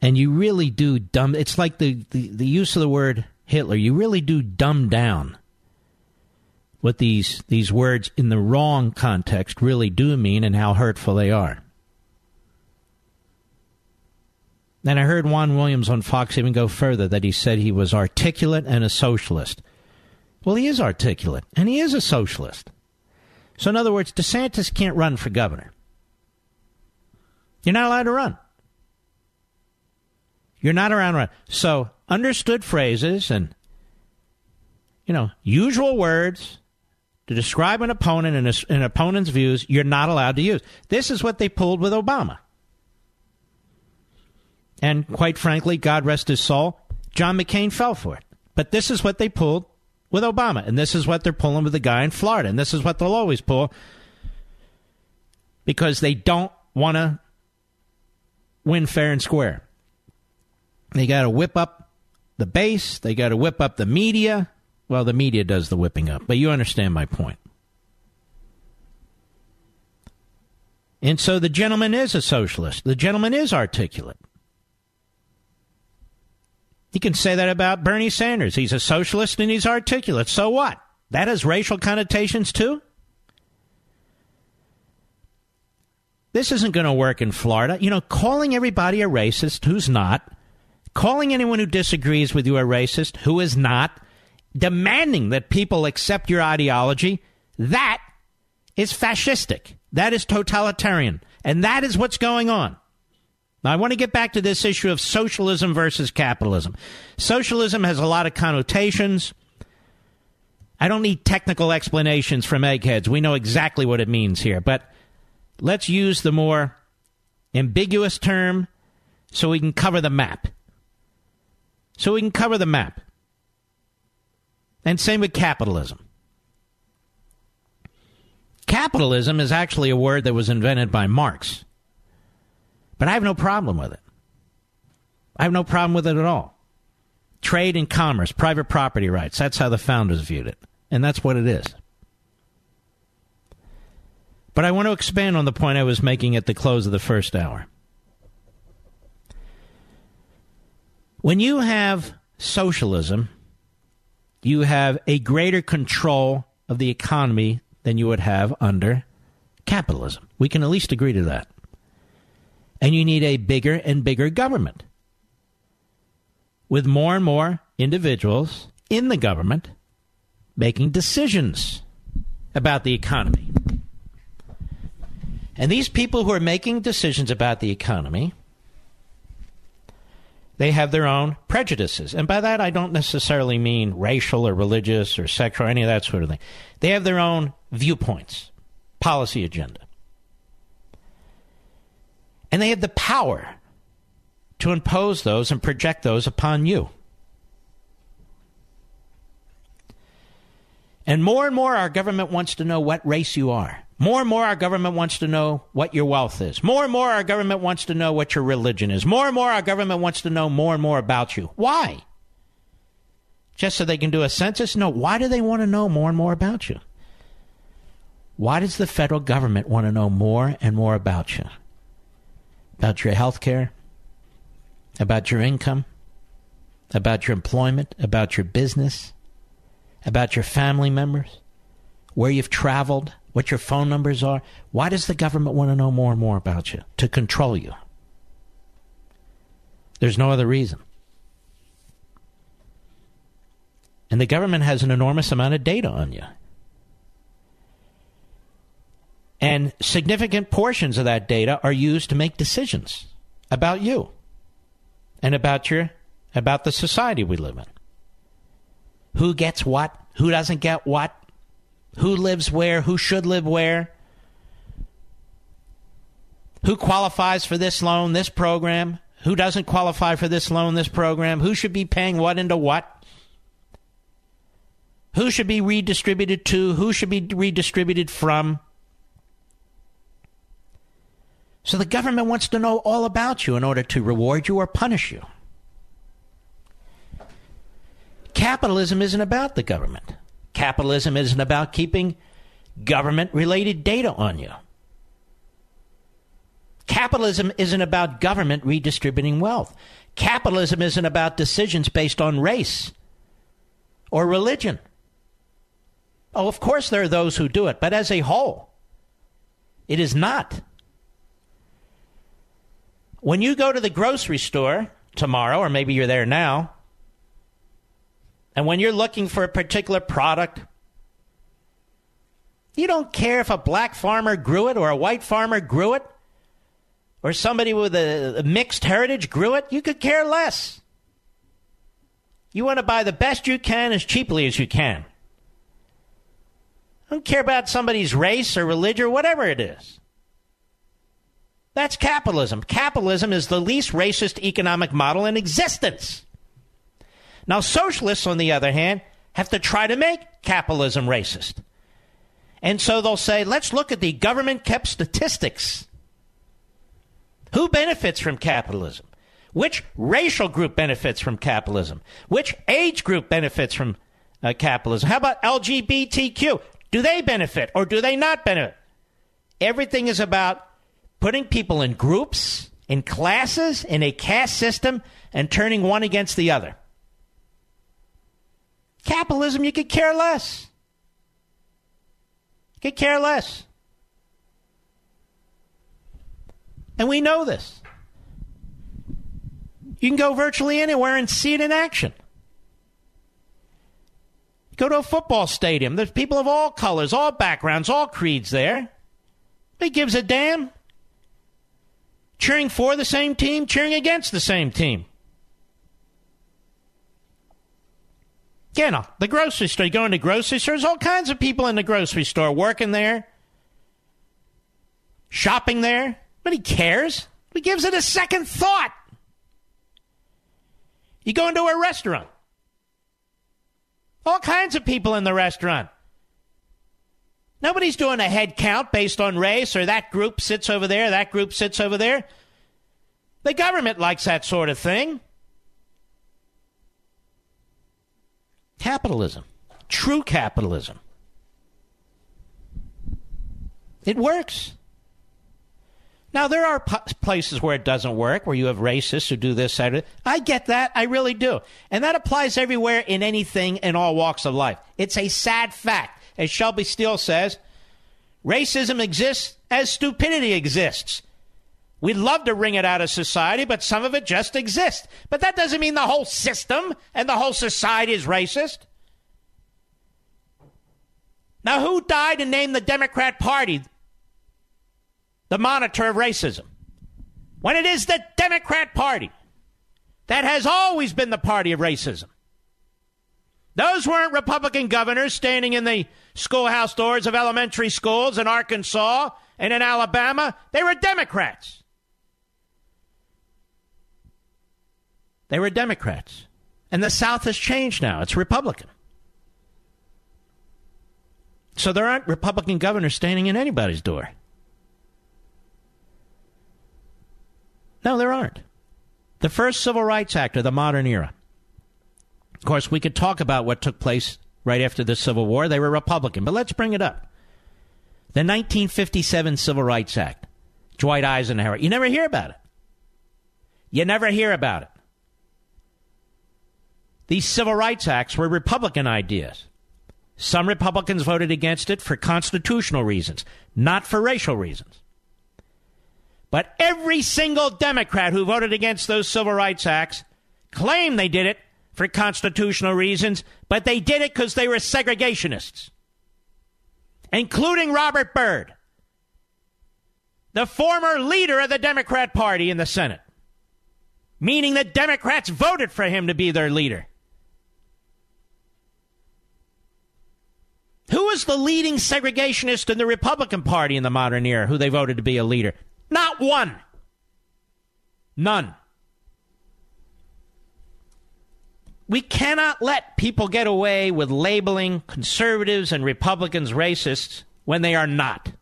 Speaker 1: and you really do dumb it's like the, the, the use of the word hitler you really do dumb down what these these words in the wrong context really do mean and how hurtful they are and i heard juan williams on fox even go further that he said he was articulate and a socialist well he is articulate and he is a socialist so in other words desantis can't run for governor you're not allowed to run you're not around run. So understood phrases and you know usual words to describe an opponent and an opponent's views. You're not allowed to use. This is what they pulled with Obama. And quite frankly, God rest his soul, John McCain fell for it. But this is what they pulled with Obama, and this is what they're pulling with the guy in Florida, and this is what they'll always pull because they don't want to win fair and square. They got to whip up the base. They got to whip up the media. Well, the media does the whipping up, but you understand my point. And so the gentleman is a socialist. The gentleman is articulate. You can say that about Bernie Sanders. He's a socialist and he's articulate. So what? That has racial connotations too? This isn't going to work in Florida. You know, calling everybody a racist who's not calling anyone who disagrees with you a racist who is not, demanding that people accept your ideology, that is fascistic. That is totalitarian. And that is what's going on. Now, I want to get back to this issue of socialism versus capitalism. Socialism has a lot of connotations. I don't need technical explanations from eggheads. We know exactly what it means here. But let's use the more ambiguous term so we can cover the map so we can cover the map. And same with capitalism. Capitalism is actually a word that was invented by Marx. But I have no problem with it. I have no problem with it at all. Trade and commerce, private property rights. That's how the founders viewed it. And that's what it is. But I want to expand on the point I was making at the close of the first hour. When you have socialism, you have a greater control of the economy than you would have under capitalism. We can at least agree to that. And you need a bigger and bigger government with more and more individuals in the government making decisions about the economy. And these people who are making decisions about the economy they have their own prejudices. And by that, I don't necessarily mean racial or religious or sexual or any of that sort of thing. They have their own viewpoints, policy agenda. And they have the power to impose those and project those upon you. And more and more, our government wants to know what race you are. More and more, our government wants to know what your wealth is. More and more, our government wants to know what your religion is. More and more, our government wants to know more and more about you. Why? Just so they can do a census? No. Why do they want to know more and more about you? Why does the federal government want to know more and more about you? About your health care? About your income? About your employment? About your business? About your family members? Where you've traveled? What your phone numbers are? Why does the government want to know more and more about you? To control you. There's no other reason. And the government has an enormous amount of data on you. And significant portions of that data are used to make decisions about you and about your about the society we live in. Who gets what? Who doesn't get what? Who lives where? Who should live where? Who qualifies for this loan, this program? Who doesn't qualify for this loan, this program? Who should be paying what into what? Who should be redistributed to? Who should be redistributed from? So the government wants to know all about you in order to reward you or punish you. Capitalism isn't about the government. Capitalism isn't about keeping government related data on you. Capitalism isn't about government redistributing wealth. Capitalism isn't about decisions based on race or religion. Oh, of course, there are those who do it, but as a whole, it is not. When you go to the grocery store tomorrow, or maybe you're there now, and when you're looking for a particular product, you don't care if a black farmer grew it or a white farmer grew it or somebody with a, mixed heritage grew it. You could care less. You want to buy the best you can as cheaply as you can. I don't care about somebody's race or religion or whatever it is. That's capitalism. Capitalism is the least racist economic model in existence. Now, socialists, on the other hand, have to try to make capitalism racist. And so they'll say, let's look at the government kept statistics. Who benefits from capitalism? Which racial group benefits from capitalism? Which age group benefits from uh, capitalism? How about LGBTQ? Do they benefit or do they not benefit? Everything is about putting people in groups, in classes, in a caste system, and turning one against the other. Capitalism, you could care less. You could care less. And we know this. You can go virtually anywhere and see it in action. Go to a football stadium. There's people of all colors, all backgrounds, all creeds there. Who gives a damn? Cheering for the same team, cheering against the same team. You know, the grocery store. You go into grocery stores, all kinds of people in the grocery store working there, shopping there. Nobody cares. He gives it a second thought? You go into a restaurant. All kinds of people in the restaurant. Nobody's doing a head count based on race or that group sits over there, that group sits over there. The government likes that sort of thing. Capitalism. True capitalism. It works. Now, there are p- places where it doesn't work, where you have racists who do this, that. I get that. I really do. And that applies everywhere in anything in all walks of life. It's a sad fact. As Shelby Steele says, racism exists as stupidity exists. We'd love to wring it out of society, but some of it just exists. But that doesn't mean the whole system and the whole society is racist. Now, who died and named the Democrat Party the monitor of racism? When it is the Democrat Party that has always been the party of racism. Those weren't Republican governors standing in the schoolhouse doors of elementary schools in Arkansas and in Alabama. They were Democrats. they were Democrats. And the South has changed now. It's Republican. So there aren't Republican governors standing in anybody's door. No, there aren't. The first Civil Rights Act of the modern era. Of course, we could talk about what took place right after the Civil War. They were Republican, but let's bring it up. The 1957 Civil Rights Act, Dwight Eisenhower. You never hear about it. You never hear about it. These Civil Rights Acts were Republican ideas. Some Republicans voted against it for constitutional reasons, not for racial reasons. But every single Democrat who voted against those Civil Rights Acts claimed they did it for constitutional reasons, but they did it because they were segregationists, including Robert Byrd, the former leader of the Democrat Party in the Senate, meaning the Democrats voted for him to be their leader. Who was the leading segregationist in the Republican Party in the modern era who they voted to be a leader? Not one. None. We cannot let people get away with labeling conservatives and Republicans racists when they are not.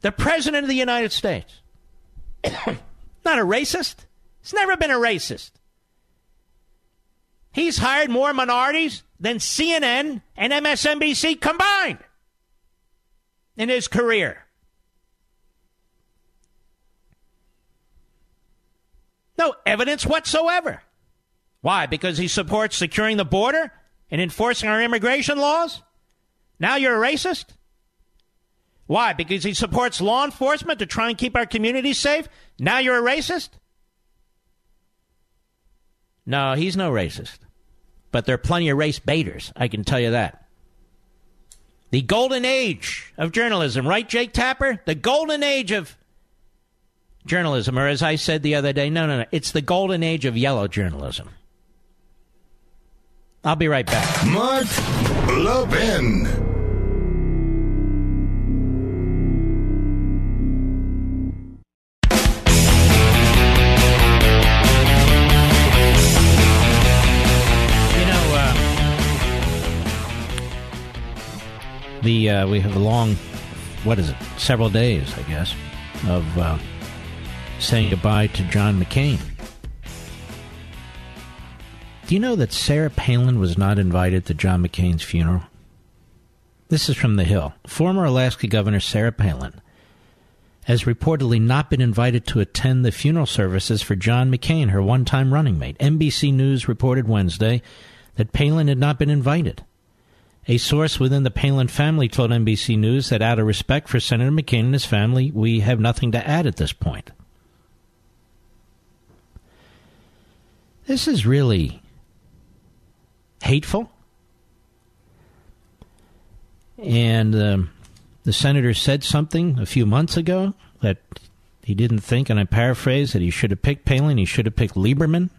Speaker 1: The President of the United States, not a racist. He's never been a racist. He's hired more minorities than CNN and MSNBC combined in his career. No evidence whatsoever. Why? Because he supports securing the border and enforcing our immigration laws? Now you're a racist? Why? Because he supports law enforcement to try and keep our communities safe? Now you're a racist? No, he's no racist. But there are plenty of race baiters, I can tell you that. The golden age of journalism, right, Jake Tapper? The golden age of journalism, or as I said the other day, no, no, no. It's the golden age of yellow journalism. I'll be right back.
Speaker 3: Mark Levin.
Speaker 1: You know, uh, the uh, we have a long, what is it? Several days, I guess, of uh, saying goodbye to John McCain. Do you know that Sarah Palin was not invited to John McCain's funeral? This is from The Hill. Former Alaska Governor Sarah Palin has reportedly not been invited to attend the funeral services for John McCain, her one time running mate. NBC News reported Wednesday that Palin had not been invited. A source within the Palin family told NBC News that out of respect for Senator McCain and his family, we have nothing to add at this point. This is really hateful. And um, the senator said something a few months ago that he didn't think, and I paraphrase, that he should have picked Palin, he should have picked Lieberman.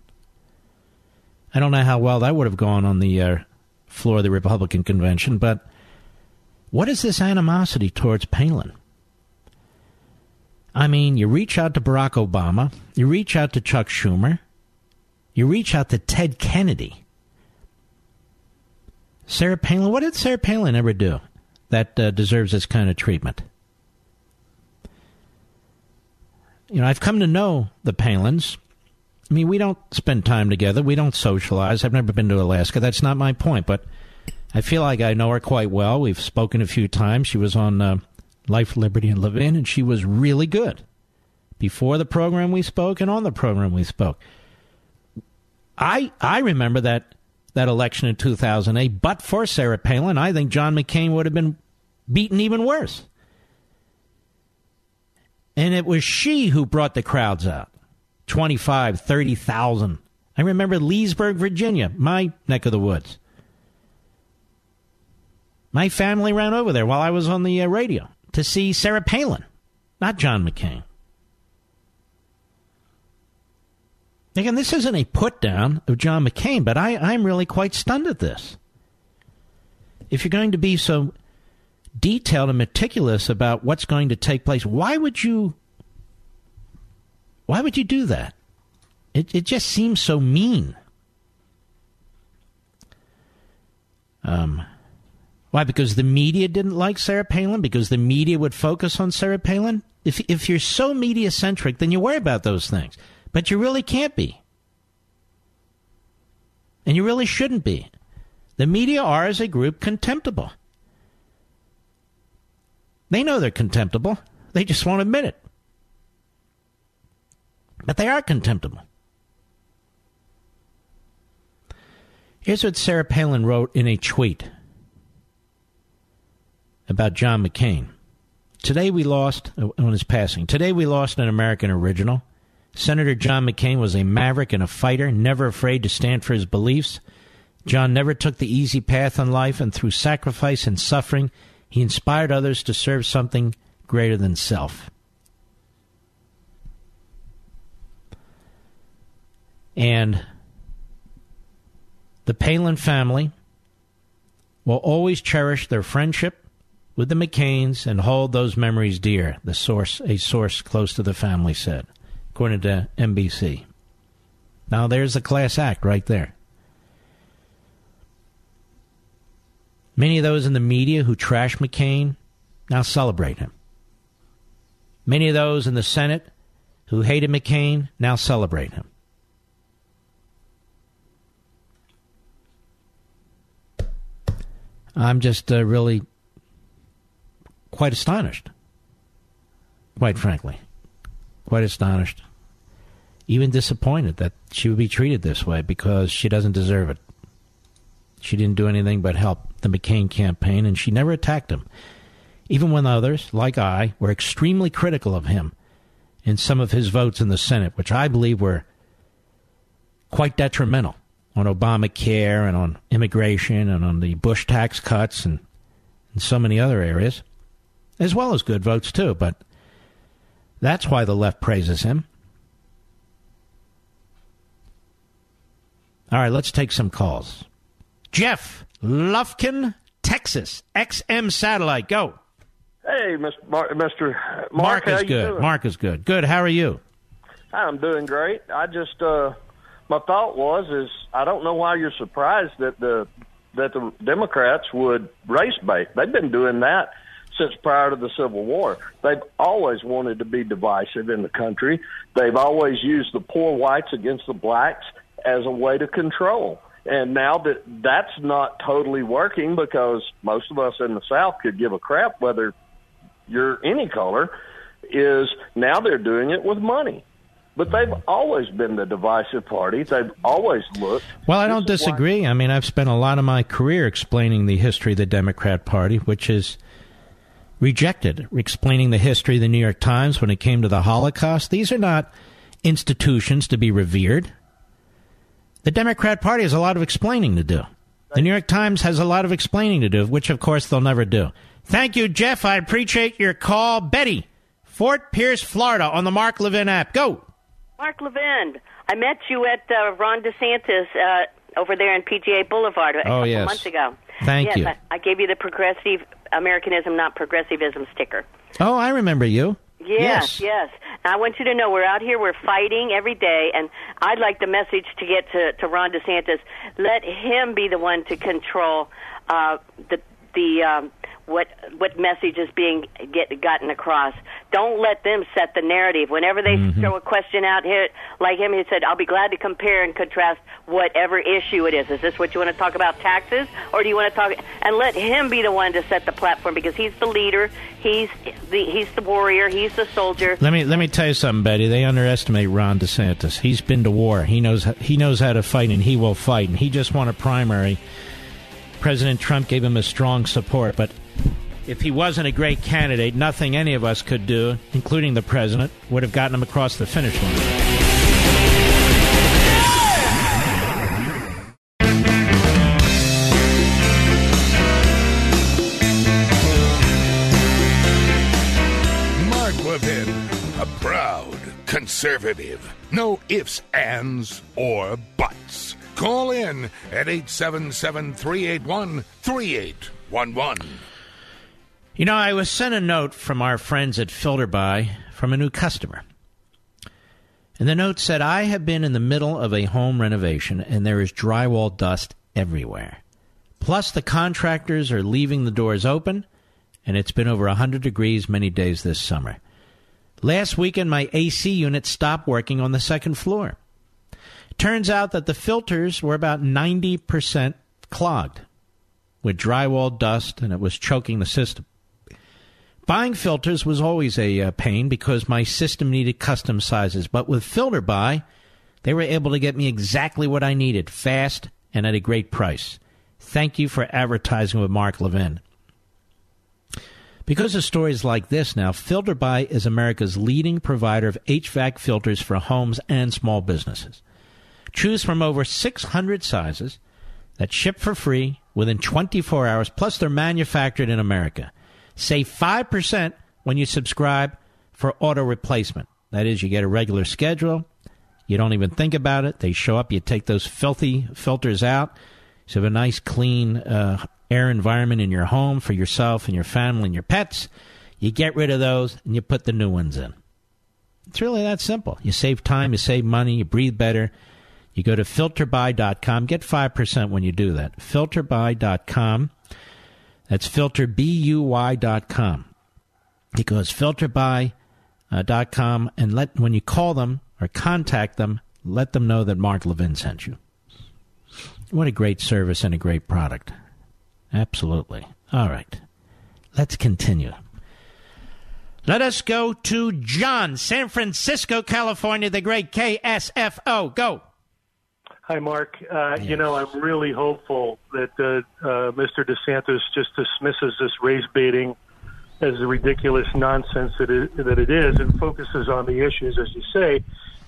Speaker 1: I don't know how well that would have gone on the uh, floor of the Republican convention, but what is this animosity towards Palin? I mean, you reach out to Barack Obama, you reach out to Chuck Schumer, you reach out to Ted Kennedy. Sarah Palin, what did Sarah Palin ever do that uh, deserves this kind of treatment? You know, I've come to know the Palins. I mean, we don't spend time together. We don't socialize. I've never been to Alaska. That's not my point. But I feel like I know her quite well. We've spoken a few times. She was on uh, Life, Liberty, and Levin, and she was really good. Before the program we spoke and on the program we spoke. I I remember that that election in 2008. But for Sarah Palin, I think John McCain would have been beaten even worse. And it was she who brought the crowds out 25, 30,000. I remember Leesburg, Virginia, my neck of the woods. My family ran over there while I was on the uh, radio to see Sarah Palin, not John McCain. Again, this isn't a put down of John McCain, but I, I'm really quite stunned at this. If you're going to be so detailed and meticulous about what's going to take place, why would you why would you do that? It, it just seems so mean. Um, why? Because the media didn't like Sarah Palin? Because the media would focus on Sarah Palin? If, if you're so media centric, then you worry about those things. But you really can't be. And you really shouldn't be. The media are, as a group, contemptible. They know they're contemptible. They just won't admit it. But they are contemptible. Here's what Sarah Palin wrote in a tweet about John McCain. Today we lost, uh, on his passing, today we lost an American original. Senator John McCain was a maverick and a fighter, never afraid to stand for his beliefs. John never took the easy path in life, and through sacrifice and suffering, he inspired others to serve something greater than self. And the Palin family will always cherish their friendship with the McCains and hold those memories dear, the source a source close to the family said, according to NBC. Now there's a class act right there. Many of those in the media who trash McCain now celebrate him. Many of those in the Senate who hated McCain now celebrate him. I'm just uh, really quite astonished, quite frankly. Quite astonished. Even disappointed that she would be treated this way because she doesn't deserve it. She didn't do anything but help the McCain campaign, and she never attacked him. Even when others, like I, were extremely critical of him in some of his votes in the Senate, which I believe were quite detrimental on Obamacare and on immigration and on the Bush tax cuts and, and so many other areas, as well as good votes, too. But that's why the left praises him. All right, let's take some calls. Jeff Lufkin, Texas, XM Satellite, go.
Speaker 11: Hey, Mr. Mark, Mr. Mark,
Speaker 1: Mark is good.
Speaker 11: doing?
Speaker 1: Mark is good. Good. How are you?
Speaker 11: I'm doing great. I just uh my thought was is I don't know why you're surprised that the that the Democrats would race bait. They've been doing that since prior to the Civil War. They've always wanted to be divisive in the country. They've always used the poor whites against the blacks as a way to control. And now that that's not totally working because most of us in the South could give a crap whether you're any color, is now they're doing it with money. But they've always been the divisive party. They've always looked.
Speaker 1: Well, I don't disagree. I mean, I've spent a lot of my career explaining the history of the Democrat Party, which is rejected, explaining the history of the New York Times when it came to the Holocaust. These are not institutions to be revered. The Democrat Party has a lot of explaining to do. The New York Times has a lot of explaining to do, which, of course, they'll never do. Thank you, Jeff. I appreciate your call. Betty, Fort Pierce, Florida, on the Mark Levin app. Go.
Speaker 12: Mark Levin, I met you at uh, Ron DeSantis uh, over there in PGA Boulevard a
Speaker 1: Oh,
Speaker 12: couple
Speaker 1: yes.
Speaker 12: months ago.
Speaker 1: Thank
Speaker 12: yes,
Speaker 1: you.
Speaker 12: I, I gave you the progressive Americanism, not progressivism sticker.
Speaker 1: Oh, I remember you.
Speaker 12: Yes, yes. Now, I want you to know we're out here, we're fighting every day, and I'd like the message to get to, to Ron DeSantis. Let him be the one to control uh, the the um, what what message is being get gotten across. Don't let them set the narrative. Whenever they
Speaker 1: Mm-hmm.
Speaker 12: throw a question out here, like him, he said, "I'll be glad to compare and contrast whatever issue it is." Is this what you want to talk about, taxes, or do you want to talk? And let him be the one to set the platform because he's the leader, he's the he's the warrior, he's the soldier.
Speaker 1: Let me let me tell you something, Betty. They underestimate Ron DeSantis. He's been to war. He knows he knows how to fight, and he will fight. And he just won a primary. President Trump gave him a strong support, but if he wasn't a great candidate, nothing any of us could do, including the president, would have gotten him across the finish line.
Speaker 3: Mark Levin, a proud conservative. No ifs, ands, or buts. Call in at 877 381 3811.
Speaker 1: You know, I was sent a note from our friends at FilterBuy from a new customer. And the note said, I have been in the middle of a home renovation and there is drywall dust everywhere. Plus, the contractors are leaving the doors open, and it's been over 100 degrees many days this summer. Last weekend, my AC unit stopped working on the second floor. Turns out that the filters were about 90% clogged with drywall dust, and it was choking the system. Buying filters was always a uh, pain because my system needed custom sizes, but with FilterBuy, they were able to get me exactly what I needed, fast and at a great price. Thank you for advertising with Mark Levin. Because of stories like this now, FilterBuy is America's leading provider of HVAC filters for homes and small businesses. Choose from over 600 sizes that ship for free within 24 hours, plus they're manufactured in America. Save 5% when you subscribe for auto replacement. That is, you get a regular schedule. You don't even think about it. They show up. You take those filthy filters out. So have a nice, clean uh, air environment in your home for yourself and your family and your pets. You get rid of those and you put the new ones in. It's really that simple. You save time, you save money, you breathe better. You go to filterbuy.com. Get 5% when you do that. Filterbuy.com. That's filterbuy.com. Because filterbuy.com uh, and let when you call them or contact them, let them know that Mark Levin sent you. What a great service and a great product. Absolutely. All right. Let's continue. Let us go to John, San Francisco, California, the great KSFO. Go.
Speaker 13: Hi, Mark. Uh, yes. You know, I'm really hopeful that uh, uh, Mr. DeSantis just dismisses this race baiting as the ridiculous nonsense that it, that it is and focuses on the issues, as you say,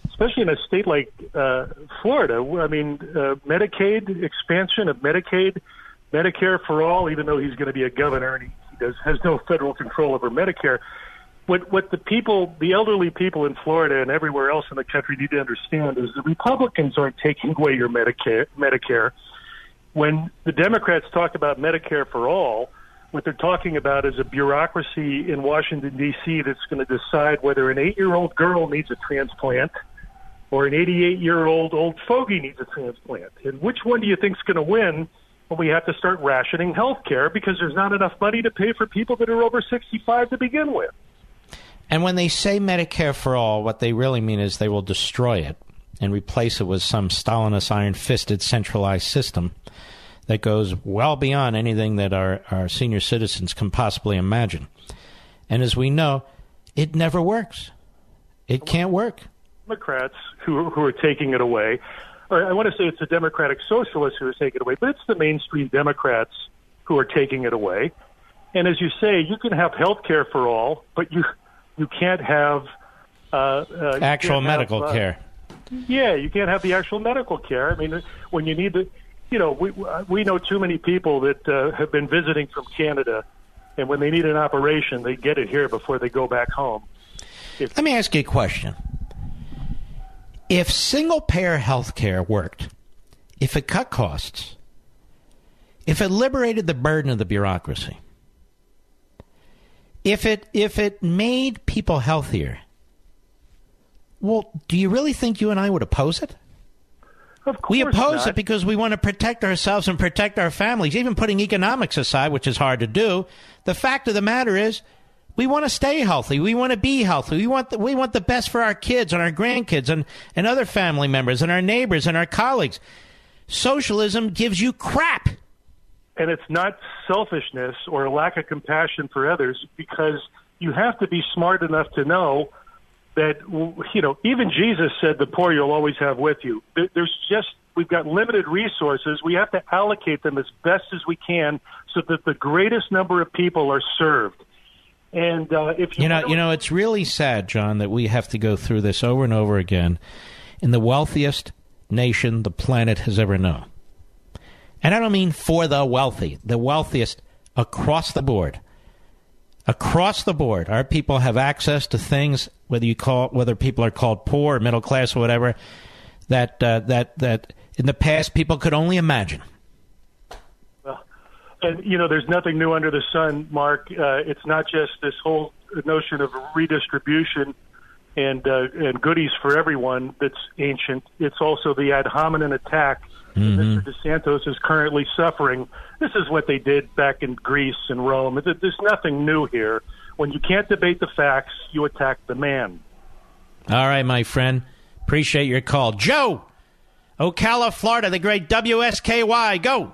Speaker 13: especially in a state like uh, Florida. I mean, uh, Medicaid expansion of Medicaid, Medicare for all, even though he's going to be a governor and he, he does has no federal control over Medicare what what the people, the elderly people in Florida and everywhere else in the country need to understand is the Republicans aren't taking away your Medicare. Medicare. When the Democrats talk about Medicare for all, what they're talking about is a bureaucracy in Washington D.C. that's going to decide whether an eight-year-old girl needs a transplant or an 88-year-old old fogey needs a transplant. And which one do you think is going to win? Well, we have to start rationing health care because there's not enough money to pay for people that are over 65 to begin with.
Speaker 1: And when they say Medicare for all, what they really mean is they will destroy it and replace it with some Stalinist iron fisted centralized system that goes well beyond anything that our, our senior citizens can possibly imagine. And as we know, it never works. It can't work.
Speaker 13: Democrats who, who are taking it away, I want to say it's the Democratic Socialists who are taking it away, but it's the mainstream Democrats who are taking it away. And as you say, you can have health care for all, but you you can't have uh, uh,
Speaker 1: actual medical have, uh, care.
Speaker 13: Yeah, you can't have the actual medical care. I mean, when you need the, you know, we we know too many people that uh, have been visiting from Canada, and when they need an operation, they get it here before they go back home.
Speaker 1: If, Let me ask you a question. If single payer health care worked, if it cut costs, if it liberated the burden of the bureaucracy, if it if it made people healthier, well, do you really think you and I would oppose it? we oppose
Speaker 13: not.
Speaker 1: it because we want to protect ourselves and protect our families. Even putting economics aside, which is hard to do, the fact of the matter is, we want to stay healthy. We want to be healthy. We want the, we want the best for our kids and our grandkids and, and other family members and our neighbors and our colleagues. Socialism gives you crap
Speaker 13: and it's not selfishness or a lack of compassion for others because you have to be smart enough to know that you know even Jesus said the poor you'll always have with you. There's just we've got limited resources. We have to allocate them as best as we can so that the greatest number of people are served. And uh, if you,
Speaker 1: you know, you know, it's really sad, John, that we have to go through this over and over again in the wealthiest nation the planet has ever known. And I don't mean for the wealthy, the wealthiest across the board. Across the board, our people have access to things, whether you call whether people are called poor or middle class or whatever, that uh, that that in the past people could only imagine.
Speaker 13: Well, and you know, there's nothing new under the sun, Mark. Uh, it's not just this whole notion of redistribution and uh, and goodies for everyone that's ancient. It's also the ad hominem attack that
Speaker 1: Mhm.
Speaker 13: Mr. DeSantis is currently suffering. This is what they did back in Greece and Rome. There's nothing new here. When you can't debate the facts, you attack the man.
Speaker 1: All right, my friend. Appreciate your call. Joe, Ocala, Florida, the great WSKY. Go.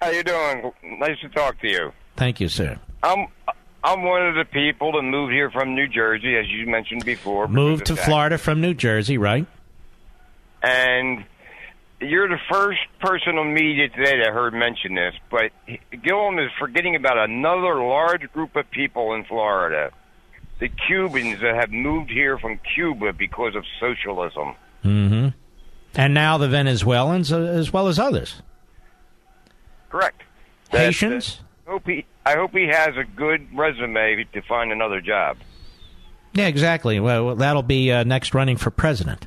Speaker 14: How you doing? Nice to talk to you.
Speaker 1: Thank you, sir.
Speaker 14: I'm I'm one of the people that moved here from New Jersey, as you mentioned before.
Speaker 1: Moved to. Florida from New Jersey, right?
Speaker 14: and you're the first person on media today that I heard mention this. But Gillum is forgetting about another large group of people in Florida, the Cubans that have moved here from Cuba because of socialism.
Speaker 1: Mm-hmm. And now the Venezuelans, uh, as well as others.
Speaker 14: Correct.
Speaker 1: Haitians?
Speaker 14: I hope he I hope he has a good resume to find another job.
Speaker 1: Yeah, exactly. Well, that'll be uh, next running for president.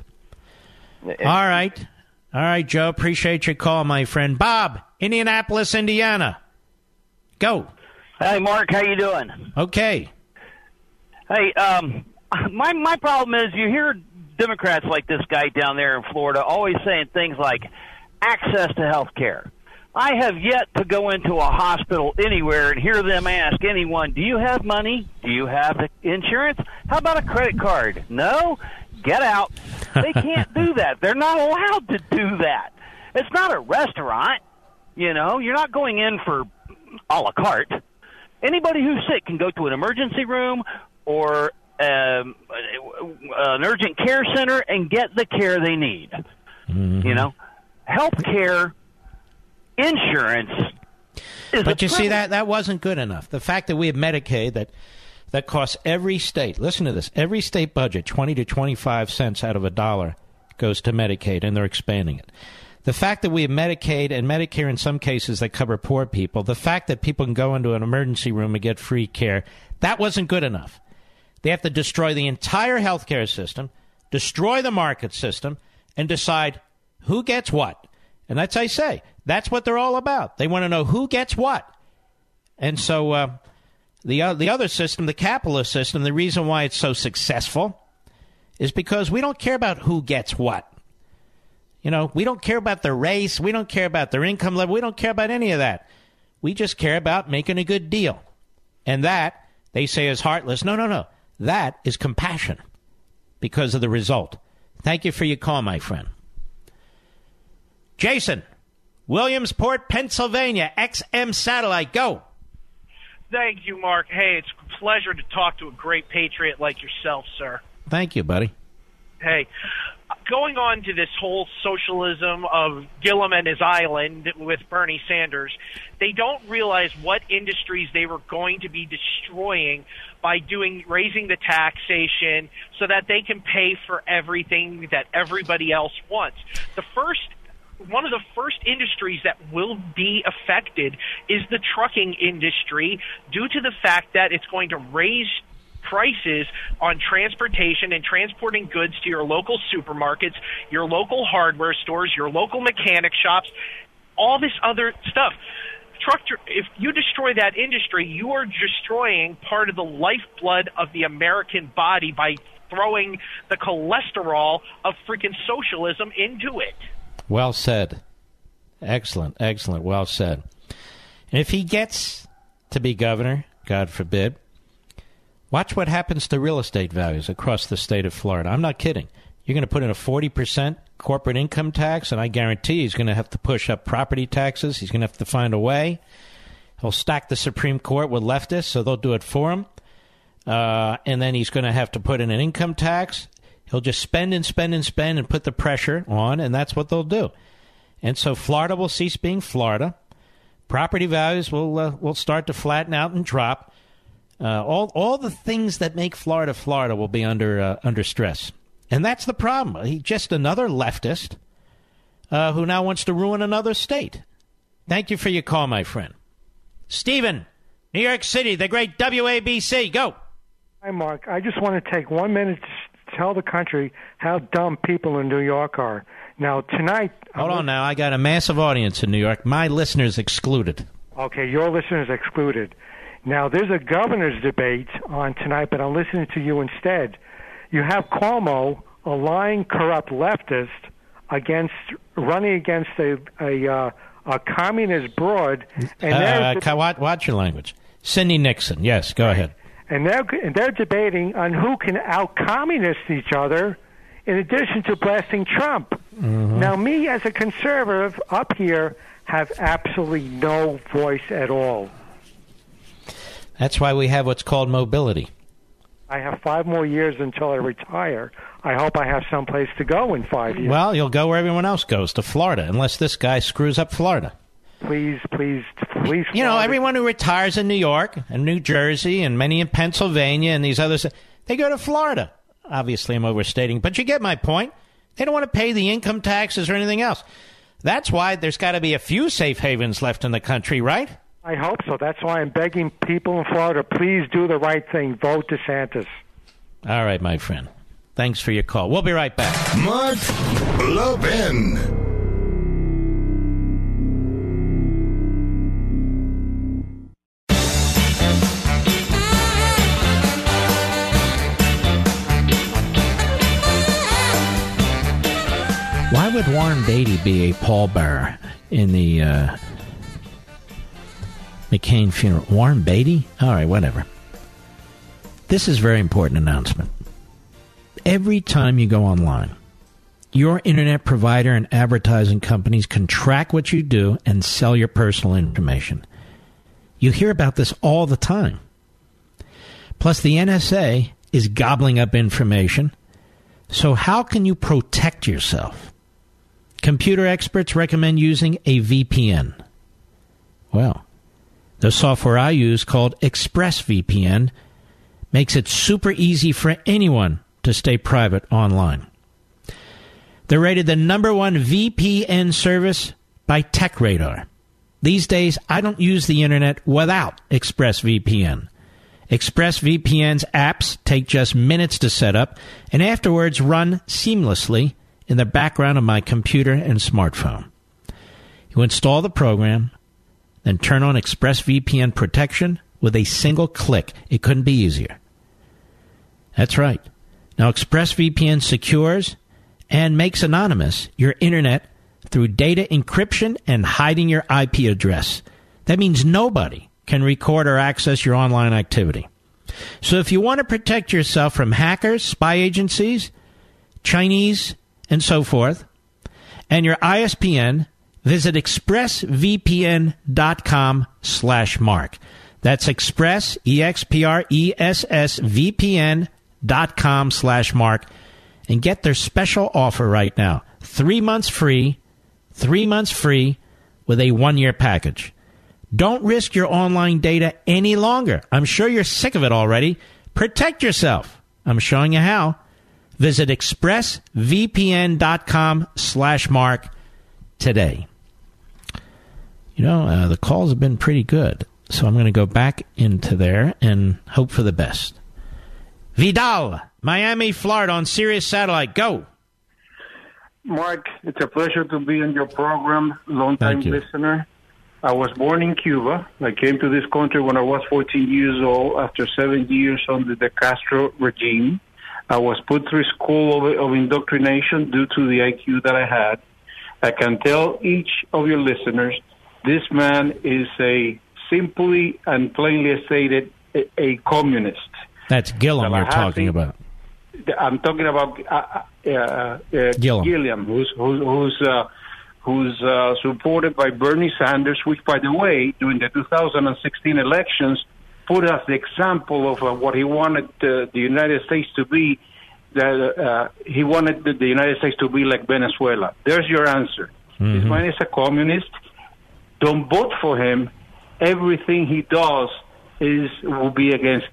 Speaker 1: All right. All right, Joe. Appreciate your call, my friend. Bob, Indianapolis, Indiana. Go.
Speaker 15: Hey, Mark, how you doing?
Speaker 1: Okay.
Speaker 15: Hey, um, my my problem is you hear Democrats like this guy down there in Florida always saying things like access to health care. I have yet to go into a hospital anywhere and hear them ask anyone, "Do you have money? Do you have insurance? How about a credit card?" No, get out. They can't do that. They're not allowed to do that. It's not a restaurant. You know, you're not going in for a la carte. Anybody who's sick can go to an emergency room or um, an urgent care center and get the care they need. You know, health care, insurance. Is
Speaker 1: But you see that that wasn't good enough. The fact that we have Medicaid that that costs every state. Listen to this: every state budget twenty to twenty five cents out of a dollar goes to Medicaid, and they're expanding it. The fact that we have Medicaid and Medicare in some cases that cover poor people. The fact that people can go into an emergency room and get free care. That wasn't good enough. They have to destroy the entire healthcare system, destroy the market system, and decide who gets what. And that's I say that's what they're all about. They want to know who gets what. And so uh, the uh, the other system, the capitalist system, the reason why it's so successful is because we don't care about who gets what. You know, we don't care about their race, we don't care about their income level, we don't care about any of that. We just care about making a good deal. And that they say is heartless. No, no, no. That is compassion because of the result. Thank you for your call, my friend. Jason, Williamsport, Pennsylvania, XM Satellite, go.
Speaker 16: Thank you, Mark. Hey, it's a pleasure to talk to a great patriot like yourself, sir.
Speaker 1: Thank you, buddy.
Speaker 16: Hey, going on to this whole socialism of Gillum and his island with Bernie Sanders, they don't realize what industries they were going to be destroying by doing raising the taxation so that they can pay for everything that everybody else wants. The first one of the first industries that will be affected is the trucking industry due to the fact that it's going to raise prices on transportation and transporting goods to your local supermarkets, your local hardware stores, your local mechanic shops, all this other stuff. Truck, if you destroy that industry, you are destroying part of the lifeblood of the American body by throwing the cholesterol of freaking socialism into it.
Speaker 1: Well said. Excellent, excellent. Well said. And if he gets to be governor, God forbid, watch what happens to real estate values across the state of Florida. I'm not kidding. You're going to put in a 40% corporate income tax, and I guarantee he's going to have to push up property taxes. He's going to have to find a way. He'll stack the Supreme Court with leftists, so they'll do it for him. Uh, and then he's going to have to put in an income tax. He'll just spend and spend and spend and put the pressure on, and that's what they'll do. And so Florida will cease being Florida. Property values will uh, will start to flatten out and drop. Uh, all all the things that make Florida Florida will be under uh, under stress, and that's the problem. He's just another leftist uh, who now wants to ruin another state. Thank you for your call, my friend. Stephen, New York City, the great WABC. Go.
Speaker 17: Hi, Mark. I just want to take one minute to tell the country how dumb people in New York are. Now, tonight.
Speaker 1: Hold on now. I got a massive audience in New York. My listeners excluded.
Speaker 17: Okay, your listeners excluded. Now, there's a governor's debate on tonight, but I'm listening to you instead. you have Cuomo, a lying, corrupt leftist, against running against a a, uh, a communist broad, and
Speaker 1: Uh, watch, watch your language. Cindy Nixon. Yes, go ahead.
Speaker 17: And they're and they're debating on who can out communist each other, in addition to blasting Trump.
Speaker 1: Mhm.
Speaker 17: Now, me as a conservative up here have absolutely no voice at all.
Speaker 1: That's why we have what's called mobility.
Speaker 17: I have five more years until I retire. I hope I have someplace to go in five years.
Speaker 1: Well, you'll go where everyone else goes to Florida, unless this guy screws up Florida.
Speaker 17: Please, please, please.
Speaker 1: You know, everyone who retires in New York and New Jersey and many in Pennsylvania and these others, they go to Florida. Obviously, I'm overstating, but you get my point. They don't want to pay the income taxes or anything else. That's why there's got to be a few safe havens left in the country, right?
Speaker 17: I hope so. That's why I'm begging people in Florida, please do the right thing. Vote DeSantis.
Speaker 1: All right, my friend. Thanks for your call. We'll be right back.
Speaker 3: Mark Levin.
Speaker 1: Would Warren Beatty be a pallbearer in the uh, McCain funeral? Warren Beatty? All right, whatever. This is a very important announcement. Every time you go online, your internet provider and advertising companies can track what you do and sell your personal information. You hear about this all the time. Plus, the NSA is gobbling up information. So, how can you protect yourself? Computer experts recommend using a VPN. Well, the software I use called ExpressVPN makes it super easy for anyone to stay private online. They're rated the number one VPN service by TechRadar. These days, I don't use the internet without ExpressVPN. ExpressVPN's apps take just minutes to set up and afterwards run seamlessly in the background of my computer and smartphone. You install the program, then turn on ExpressVPN protection with a single click. It couldn't be easier. That's right. Now, ExpressVPN secures and makes anonymous your internet through data encryption and hiding your IP address. That means nobody can record or access your online activity. So if you want to protect yourself from hackers, spy agencies, Chinese, and so forth, and your ISPN, visit expressvpn.com slash mark. That's express, E-X-P-R-E-S-S, VPN dot com slash mark, and get their special offer right now. Three months free, three months free with a one-year package. Don't risk your online data any longer. I'm sure you're sick of it already. Protect yourself. I'm showing you how. Visit expressvpn.com slash mark today. You know, uh, the calls have been pretty good. So I'm going to go back into there and hope for the best. Vidal, Miami, Florida on Sirius Satellite. Go.
Speaker 18: Mark, it's a pleasure to be on your program. Long time
Speaker 1: Thank you.
Speaker 18: listener. I was born in Cuba. I came to this country when I was 14 years old after seven years under the Castro regime. I was put through school of, of indoctrination due to the IQ that I had. I can tell each of your listeners this man is a simply and plainly stated a, a communist.
Speaker 1: That's Gillum you're talking about.
Speaker 18: I'm talking about uh, uh, uh,
Speaker 1: Gillum.
Speaker 18: Gilliam, who's who's who's, uh, who's uh, supported by Bernie Sanders, which, by the way, during the 2016 elections, put us the example of uh, what he wanted uh, the United States to be. That uh, he wanted the, United States to be like Venezuela. There's your answer. This man is a communist. Don't vote for him. Everything he does is will be against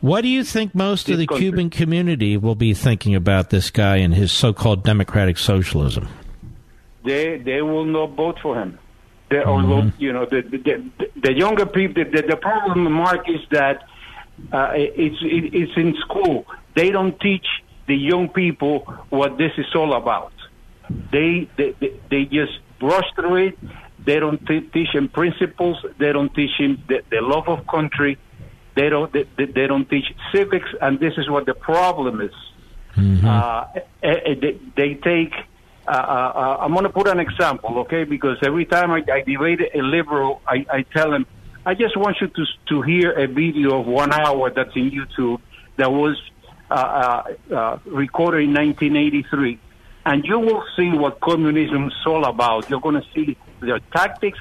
Speaker 1: What do you think most of the
Speaker 18: country.
Speaker 1: Cuban community will be thinking about this guy and his so-called democratic socialism?
Speaker 18: they they will not vote for him. They, Although you know the the, the, the younger people, the, the problem, Mark, is that uh, it's it, it's in school. They don't teach the young people what this is all about. They they they, they just brush through it. They don't t- teach him principles. They don't teach him the, the love of country. They don't they, they don't teach civics, and this is what the problem is. Uh, eh, eh, they, they take. Uh, uh, uh, I'm going to put an example, okay? Because every time I, I debate a liberal, I, I tell them, I just want you to to hear a video of one hour that's in YouTube that was uh, uh, uh, recorded in 1983, and you will see what communism is all about. You're going to see the tactics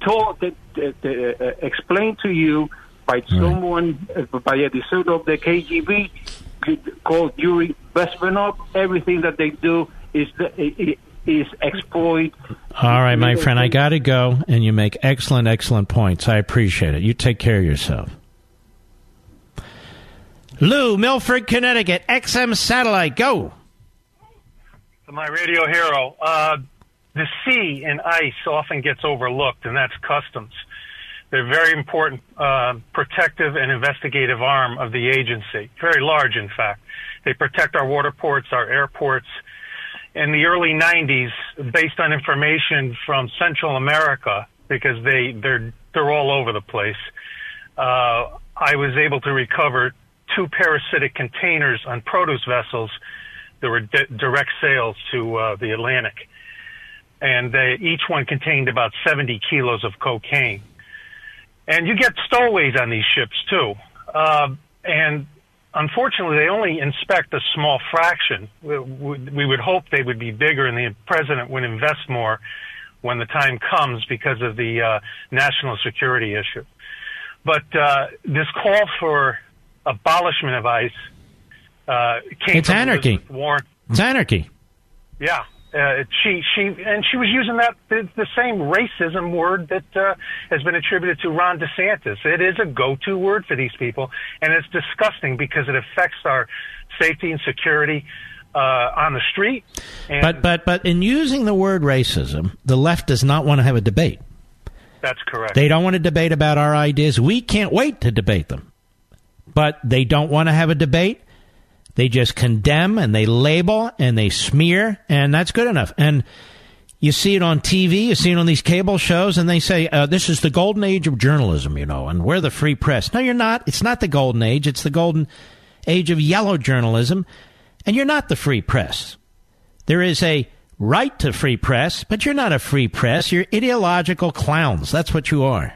Speaker 18: that, that, uh, explained to you by someone, uh, by a desert of the KGB called Yuri Bezmenov. Everything that they do is the, is exploit.
Speaker 1: All right, my friend, I got to go, and you make excellent, excellent points. I appreciate it. You take care of yourself. Lou, Milford, Connecticut, XM Satellite, go.
Speaker 19: my radio hero. Uh, the sea and ice often gets overlooked, and that's customs. They're very important uh, protective and investigative arm of the agency, very large, in fact. They protect our water ports, our airports. In the early 90s, based on information from Central America, because they they're they're all over the place, uh, I was able to recover two parasitic containers on produce vessels that were di- direct sales to uh, the Atlantic and they, each one contained about 70 kilos of cocaine. And you get stowaways on these ships too. Uh, and unfortunately, they only inspect a small fraction. We, would hope they would be bigger, and the president would invest more when the time comes because of the uh, national security issue. But uh, this call for abolishment of ICE uh, came
Speaker 1: It's
Speaker 19: from
Speaker 1: anarchy.
Speaker 19: Elizabeth Warren.
Speaker 1: It's anarchy.
Speaker 19: Yeah, uh, she she and she was using that the, the same racism word that uh, has been attributed to Ron DeSantis. It is a go-to word for these people, and it's disgusting because it affects our safety and security uh, on the street.
Speaker 1: But but but in using the word racism, the left does not want to have a debate.
Speaker 19: that's correct.
Speaker 1: They don't want to debate about our ideas. We can't wait to debate them. But they don't want to have a debate. They just condemn and they label and they smear, and that's good enough. And you see it on TV, you see it on these cable shows, and they say, uh, this is the golden age of journalism, you know, and we're the free press. No, you're not. It's not the golden age, it's the golden age of yellow journalism, and you're not the free press. There is a right to free press, but you're not a free press. You're ideological clowns. That's what you are.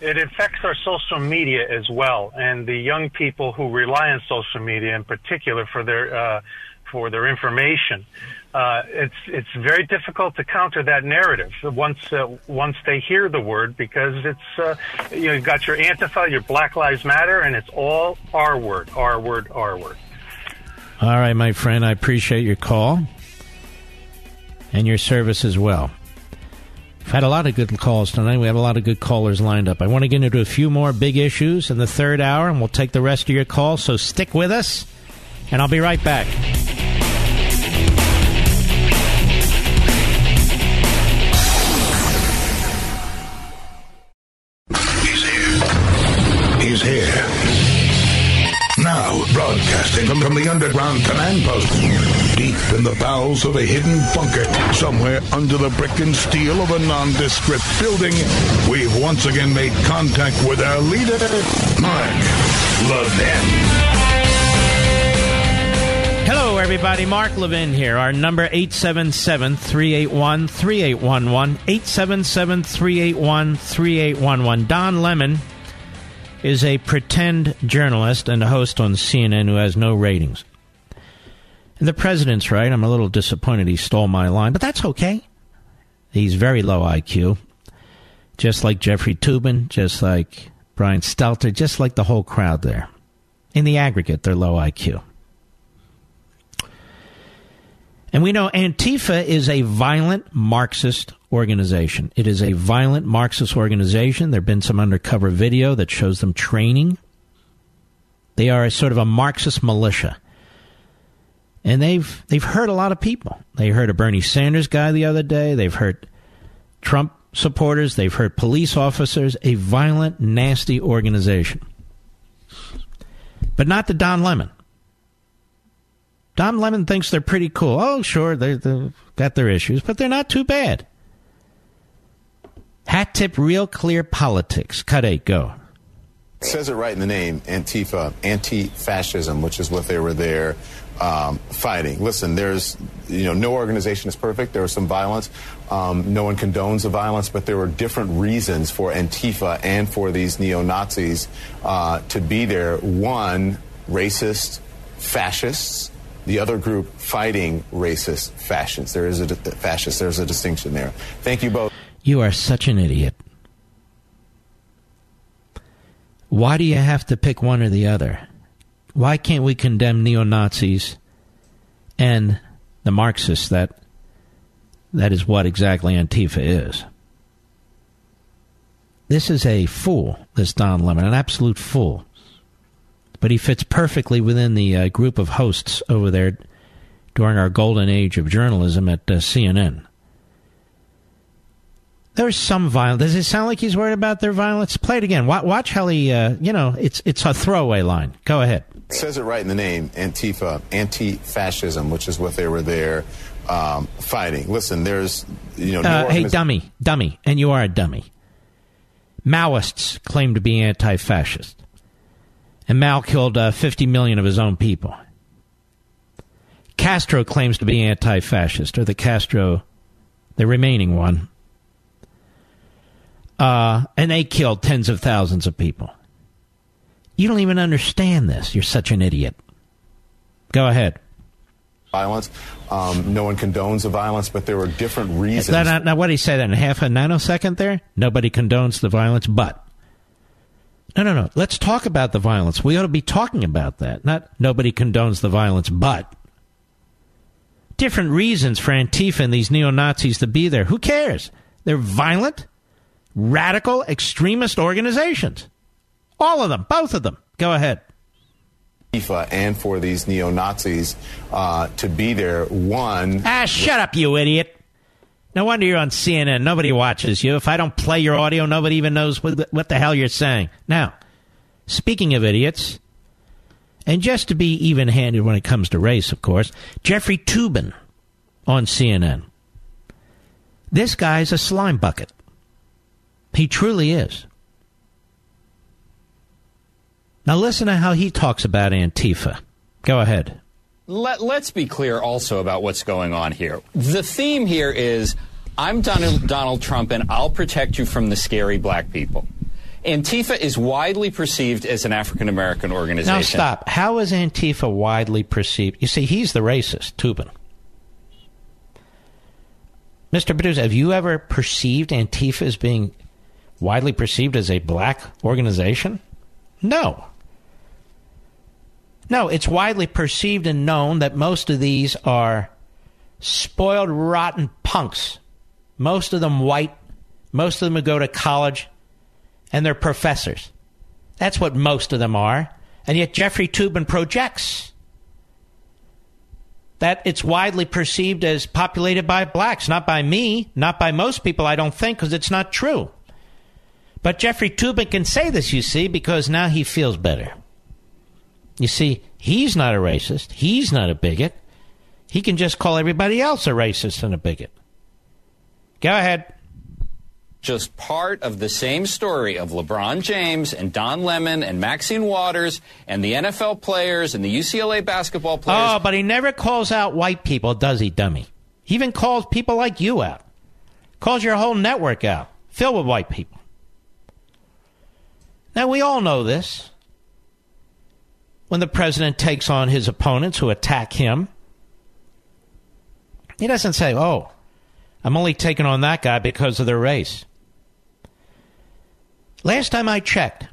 Speaker 19: It affects our social media as well, and the young people who rely on social media, in particular, for their uh, for their information. Uh, it's it's very difficult to counter that narrative once uh, once they hear the word because it's uh, you know, you've got your Antifa, your Black Lives Matter, and it's all R word, R word, R word.
Speaker 1: All right, my friend, I appreciate your call and your service as well. We've had a lot of good calls tonight. We have a lot of good callers lined up. I want to get into a few more big issues in the third hour, and we'll take the rest of your calls. So stick with us, and I'll be right back.
Speaker 3: He's here. Now, broadcasting from the underground command post, deep in the bowels of a hidden bunker, somewhere under the brick and steel of a nondescript building, we've once again made contact with our leader, Mark Levin.
Speaker 1: Hello, everybody. Mark Levin here. Our number 877 381 3811. 877 381 3811. Don Lemon is a pretend journalist and a host on CNN who has no ratings. The president's right. I'm a little disappointed he stole my line, but that's okay. He's very low IQ. Just like Jeffrey Toobin, just like Brian Stelter, just like the whole crowd there. In the aggregate, they're low IQ. And we know Antifa is a violent Marxist organization. It is a violent Marxist organization. There have been some undercover video that shows them training. They are a sort of a Marxist militia. And they've they've hurt a lot of people. They hurt a Bernie Sanders guy the other day. They've hurt Trump supporters. They've hurt police officers. A violent, nasty organization. But not the Don Lemon. Don Lemon thinks they're pretty cool. Oh, sure, they, they've got their issues, but they're not too bad. Hat tip, real clear politics. Cut eight, go.
Speaker 20: It says it right in the name, Antifa, anti-fascism, which is what they were there um, fighting. Listen, there's, you know, no organization is perfect. There was some violence. Um, no one condones the violence, but there were different reasons for Antifa and for these neo-Nazis uh, to be there. One, racist, fascists. The other group fighting racist fascists. There is a fascist. There's a distinction there. Thank you both.
Speaker 1: You are such an idiot. Why do you have to pick one or the other? Why can't we condemn neo Nazis and the Marxists that that is what exactly Antifa is? This is a fool, this Don Lemon, an absolute fool. But he fits perfectly within the uh, group of hosts over there during our golden age of journalism at uh, CNN. There's some violence. Does it sound like he's worried about their violence? Play it again. Watch how he, uh, you know, it's it's a throwaway line. Go ahead.
Speaker 20: It says it right in the name, Antifa, anti-fascism, which is what they were there um, fighting. Listen, there's, you know, no
Speaker 1: uh, hey, dummy, dummy, and you are a dummy. Maoists claim to be anti-fascist, and Mao killed uh, 50 million of his own people. Castro claims to be anti-fascist, or the Castro, the remaining one, uh, and they killed tens of thousands of people. You don't even understand this. You're such an idiot. Go ahead.
Speaker 20: Violence. Um, no one condones the violence, but there were different reasons.
Speaker 1: Now, now, what did he say that in half a nanosecond there? Nobody condones the violence, but. No, no, no. Let's talk about the violence. We ought to be talking about that. Not nobody condones the violence, but. Different reasons for Antifa and these neo Nazis to be there. Who cares? They're violent, radical, extremist organizations. All of them, both of them. Go ahead.
Speaker 20: Antifa and for these neo Nazis uh, to be there. One.
Speaker 1: Ah, shut up, you idiot. No wonder you're on CNN. Nobody watches you. If I don't play your audio, nobody even knows what the, what the hell you're saying. Now, speaking of idiots, and just to be even handed when it comes to race, of course, Jeffrey Toobin on CNN. This guy's a slime bucket. He truly is. Now listen to how he talks about Antifa. Go ahead.
Speaker 21: Let, let's be clear also about what's going on here. The theme here is I'm Donald, Donald Trump and I'll protect you from the scary black people. Antifa is widely perceived as an African American organization.
Speaker 1: Now stop. How is Antifa widely perceived? You see, he's the racist, Toobin. Mr. Producer, have you ever perceived Antifa as being widely perceived as a black organization? No. No, it's widely perceived and known that most of these are spoiled, rotten punks. Most of them white. Most of them go to college and they're professors. That's what most of them are. And yet Jeffrey Toobin projects that it's widely perceived as populated by blacks, not by me, not by most people, I don't think, because it's not true. But Jeffrey Toobin can say this, you see, because now he feels better. You see, he's not a racist. He's not a bigot. He can just call everybody else a racist and a bigot. Go ahead.
Speaker 21: Just part of the same story of LeBron James and Don Lemon and Maxine Waters and the NFL players and the UCLA basketball players.
Speaker 1: Oh, but he never calls out white people, does he, dummy? He even calls people like you out. Calls your whole network out, filled with white people. Now, we all know this. When the president takes on his opponents who attack him, he doesn't say, oh, I'm only taking on that guy because of their race. Last time I checked,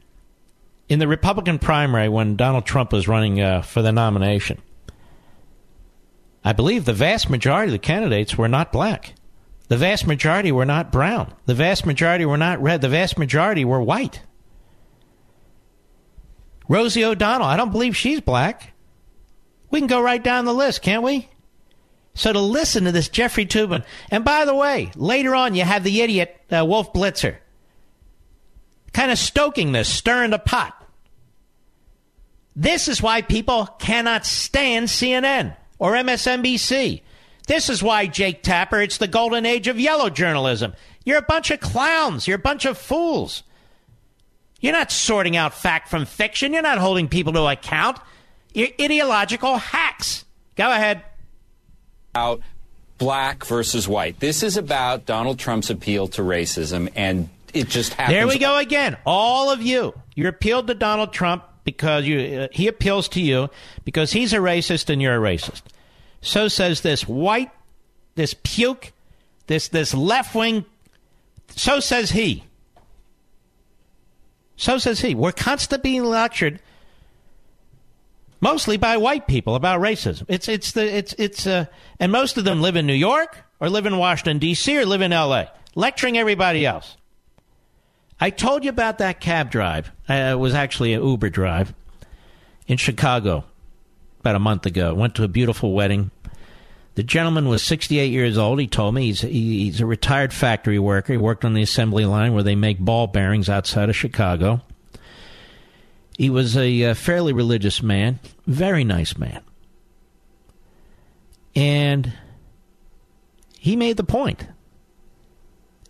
Speaker 1: in the Republican primary when Donald Trump was running uh, for the nomination, I believe the vast majority of the candidates were not black. The vast majority were not brown. The vast majority were not red. The vast majority were white. Rosie O'Donnell, I don't believe she's black. We can go right down the list, can't we? So to listen to this Jeffrey Toobin, and by the way, later on you have the idiot uh, Wolf Blitzer, kind of stoking this, stirring the pot. This is why people cannot stand CNN or MSNBC. This is why, Jake Tapper, it's the golden age of yellow journalism. You're a bunch of clowns. You're a bunch of fools. You're not sorting out fact from fiction. You're not holding people to account. You're ideological hacks. Go ahead.
Speaker 21: Out black versus white. This is about Donald Trump's appeal to racism, and it just happens.
Speaker 1: There we go again. All of you. You appealed to Donald Trump because you, uh, he appeals to you because he's a racist and you're a racist. So says this white, this puke, this this left wing. So says he. So says he. We're constantly being lectured, mostly by white people, about racism. It's it's the it's it's uh, and most of them live in New York or live in Washington D.C. or live in L.A. Lecturing everybody else. I told you about that cab drive. Uh, it was actually an Uber drive in Chicago about a month ago. Went to a beautiful wedding. The gentleman was 68 years old. He told me he's he's a retired factory worker. He worked on the assembly line where they make ball bearings outside of Chicago. He was a uh, fairly religious man, very nice man. And he made the point.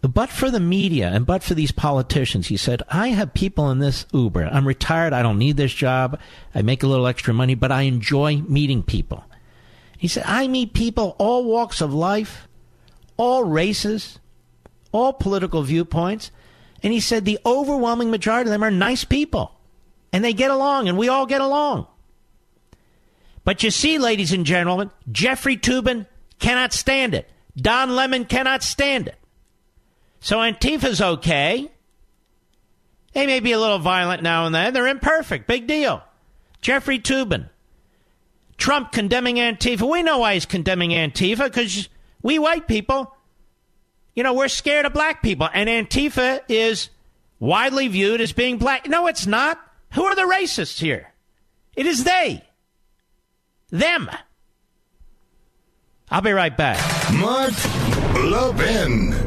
Speaker 1: But for the media and but for these politicians, he said, I have people in this Uber. I'm retired. I don't need this job. I make a little extra money, but I enjoy meeting people. He said, I meet people all walks of life, all races, all political viewpoints. And he said, the overwhelming majority of them are nice people. And they get along, and we all get along. But you see, ladies and gentlemen, Jeffrey Toobin cannot stand it. Don Lemon cannot stand it. So Antifa's okay. They may be a little violent now and then. They're imperfect. Big deal. Jeffrey Toobin. Trump condemning Antifa. We know why he's condemning Antifa because we white people, you know, we're scared of black people. And Antifa is widely viewed as being black. No, it's not. Who are the racists here? It is they. Them. I'll be right back.
Speaker 3: Mark Levin.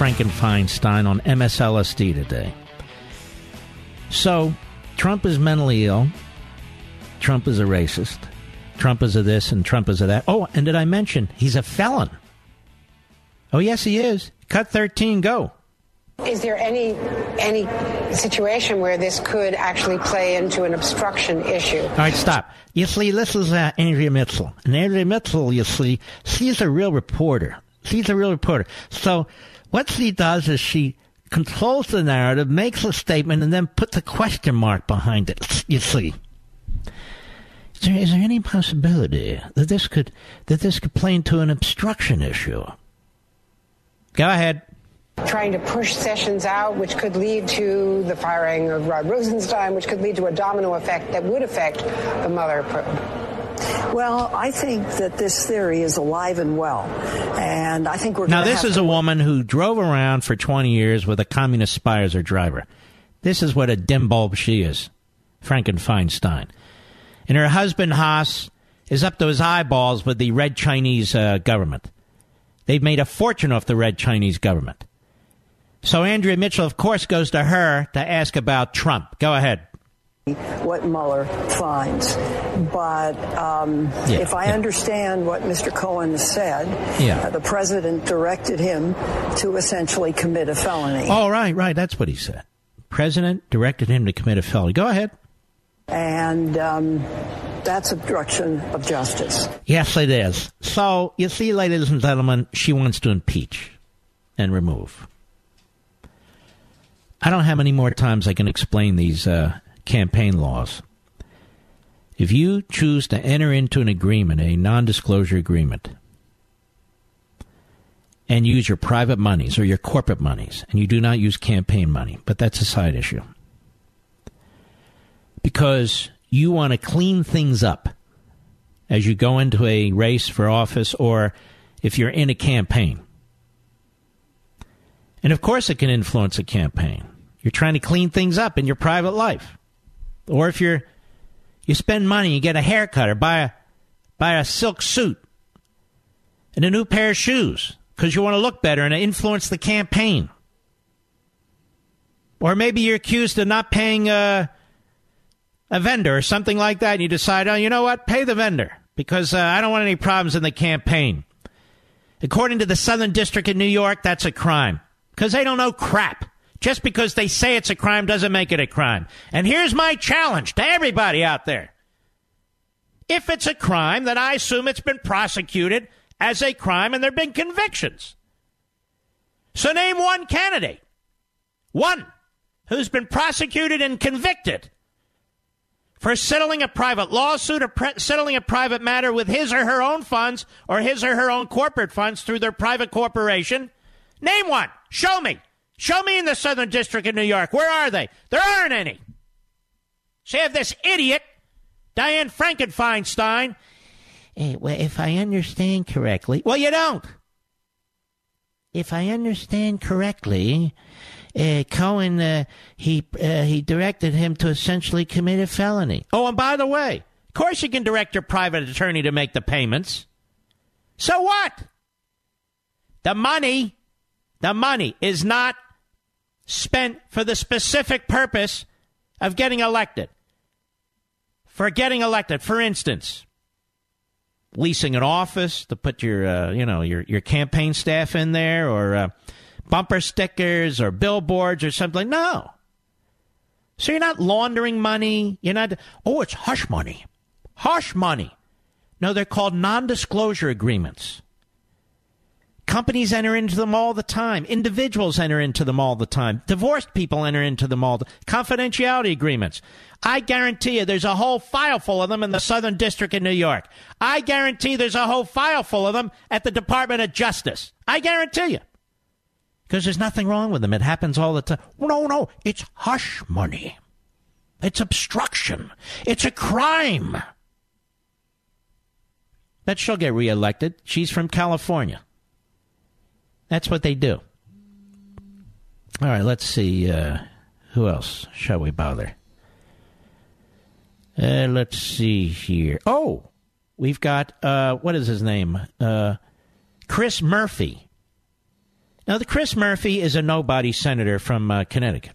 Speaker 1: Frankenfeinstein on MSLSD today. So, Trump is mentally ill. Trump is a racist. Trump is a this and Trump is a that. Oh, and did I mention he's a felon? Oh, yes, he is. Cut 13, go.
Speaker 22: Is there any any situation where this could actually play into an obstruction issue?
Speaker 1: All right, stop. You see, this is uh, Andrea Mitchell. And Andrea Mitchell, you see, she's a real reporter. She's a real reporter. So what she does is she controls the narrative, makes a statement, and then puts a question mark behind it. You see. Is there, is there any possibility that this could that this could play into an obstruction issue? Go ahead.
Speaker 22: Trying to push Sessions out, which could lead to the firing of Rod Rosenstein, which could lead to a domino effect that would affect the Mueller probe.
Speaker 23: Well, I think that this theory is alive and well, and I think we're
Speaker 1: Now, this is
Speaker 23: to
Speaker 1: a woman who drove around for 20 years with a communist spy as her driver. This is what a dim bulb she is, Frankenfeinstein. And her husband, Haas, is up to his eyeballs with the red Chinese uh, government. They've made a fortune off the red Chinese government. So Andrea Mitchell, of course, goes to her to ask about Trump. Go ahead.
Speaker 23: What Mueller finds. But um,
Speaker 1: Yeah,
Speaker 23: if I
Speaker 1: yeah.
Speaker 23: understand what Mr. Cohen said,
Speaker 1: Yeah.
Speaker 23: uh, the president directed him to essentially commit a felony.
Speaker 1: Oh, right, right. That's what he said. President directed him to commit a felony. Go ahead.
Speaker 23: And um, that's obstruction of justice.
Speaker 1: Yes, it is. So, you see, ladies and gentlemen, she wants to impeach and remove. I don't how many more times I can explain these uh, campaign laws. If you choose to enter into an agreement, a non disclosure agreement, and use your private monies or your corporate monies, and you do not use campaign money, but that's a side issue. Because you want to clean things up as you go into a race for office or if you're in a campaign. And of course, it can influence a campaign. You're trying to clean things up in your private life. Or if you're you spend money, you get a haircut or buy a buy a silk suit and a new pair of shoes because you want to look better and influence the campaign. Or maybe you're accused of not paying uh, a vendor or something like that, and you decide, oh, you know what? Pay the vendor because uh, I don't want any problems in the campaign. According to the Southern District of New York, that's a crime because they don't know crap. Just because they say it's a crime doesn't make it a crime. And here's my challenge to everybody out there. If it's a crime, then I assume it's been prosecuted as a crime and there have been convictions. So name one candidate, one, who's been prosecuted and convicted for settling a private lawsuit or pre- settling a private matter with his or her own funds or his or her own corporate funds through their private corporation. Name one. Show me. Show me in the Southern District of New York. Where are they? There aren't any. So you have this idiot, Diane Frankenfeinstein. Hey, well, if I understand correctly, well, you don't. If I understand correctly, uh, Cohen uh, he uh, he directed him to essentially commit a felony. Oh, and by the way, of course you can direct your private attorney to make the payments. So what? The money, the money is not spent for the specific purpose of getting elected. For getting elected, for instance, leasing an office to put your uh, you know your your campaign staff in there or uh, bumper stickers or billboards or something. No. So you're not laundering money. You're not oh it's hush money. Hush money. No they're called non-disclosure agreements companies enter into them all the time individuals enter into them all the time divorced people enter into them all the confidentiality agreements I guarantee you there's a whole file full of them in the Southern District of New York. I guarantee there's a whole file full of them at the Department of Justice. I guarantee you. Because there's nothing wrong with them. It happens all the time. No, no, it's hush money. It's obstruction. It's a crime. But she'll get reelected. She's from California. That's what they do. All right, let's see. Uh, who else shall we bother? Uh, let's see here. Oh, we've got uh, what is his name? Uh, Chris Murphy. Now, the Chris Murphy is a nobody senator from uh, Connecticut.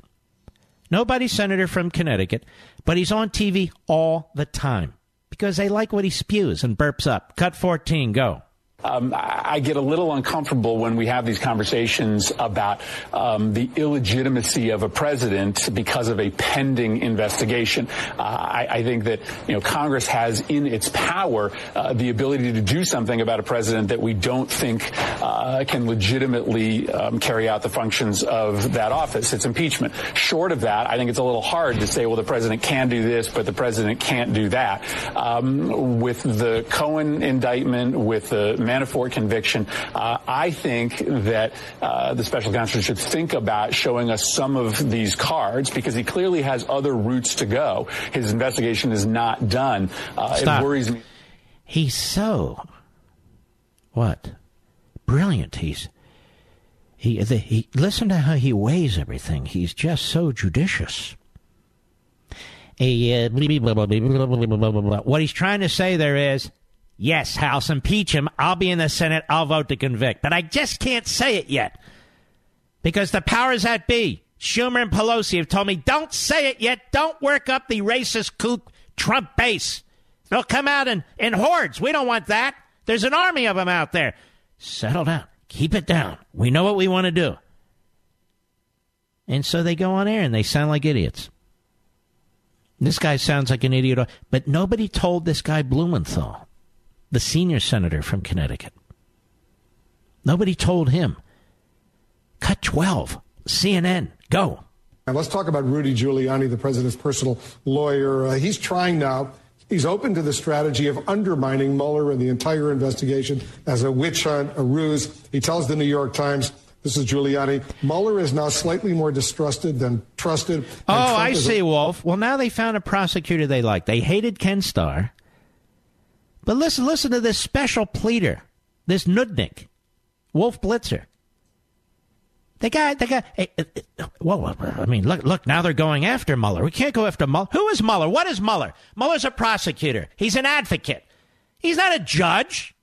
Speaker 1: Nobody senator from Connecticut, but he's on TV all the time because they like what he spews and burps up. Cut 14, go
Speaker 24: um, I get a little uncomfortable when we have these conversations about um, the illegitimacy of a president because of a pending investigation. Uh, I, I, think that you know Congress has in its power uh, the ability to do something about a president that we don't think uh, can legitimately um, carry out the functions of that office. It's impeachment. Short of that, I think it's a little hard to say, well, the president can do this, but the president can't do that. Um, with the Cohen indictment, with the Manafort conviction, uh, I think that uh, the special counsel should think about showing us some of these cards because he clearly has other routes to go. His investigation is not done. Uh, it worries me.
Speaker 1: He's so what brilliant. He's he, the, he listen to how he weighs everything. He's just so judicious. A, uh, what he's trying to say there is Yes, House, impeach him. I'll be in the Senate. I'll vote to convict. But I just can't say it yet because the powers that be, Schumer and Pelosi, have told me, don't say it yet. Don't work up the racist kook Trump base. They'll come out in, in hordes. We don't want that. There's an army of them out there. Settle down. Keep it down. We know what we want to do. And so they go on air and they sound like idiots. This guy sounds like an idiot, but nobody told this guy Blumenthal the senior senator from Connecticut. Nobody told him. Cut 12. CNN. Go.
Speaker 25: And let's talk about Rudy Giuliani, the president's personal lawyer. Uh, he's trying now. He's open to the strategy of undermining Mueller and the entire investigation as a witch hunt, a ruse. He tells the New York Times, this is Giuliani, Mueller is now slightly more distrusted than trusted.
Speaker 1: Oh, I see, a- Wolf. Well, now they found a prosecutor they like. They hated Ken Starr. But listen, listen to this special pleader, this Nudnik, Wolf Blitzer. The guy, the guy. Eh, eh, eh, hey, well, I mean, look, look. Now they're going after Mueller. We can't go after Mueller. Who is Mueller? What is Mueller? Mueller's a prosecutor. He's an advocate. He's not a judge.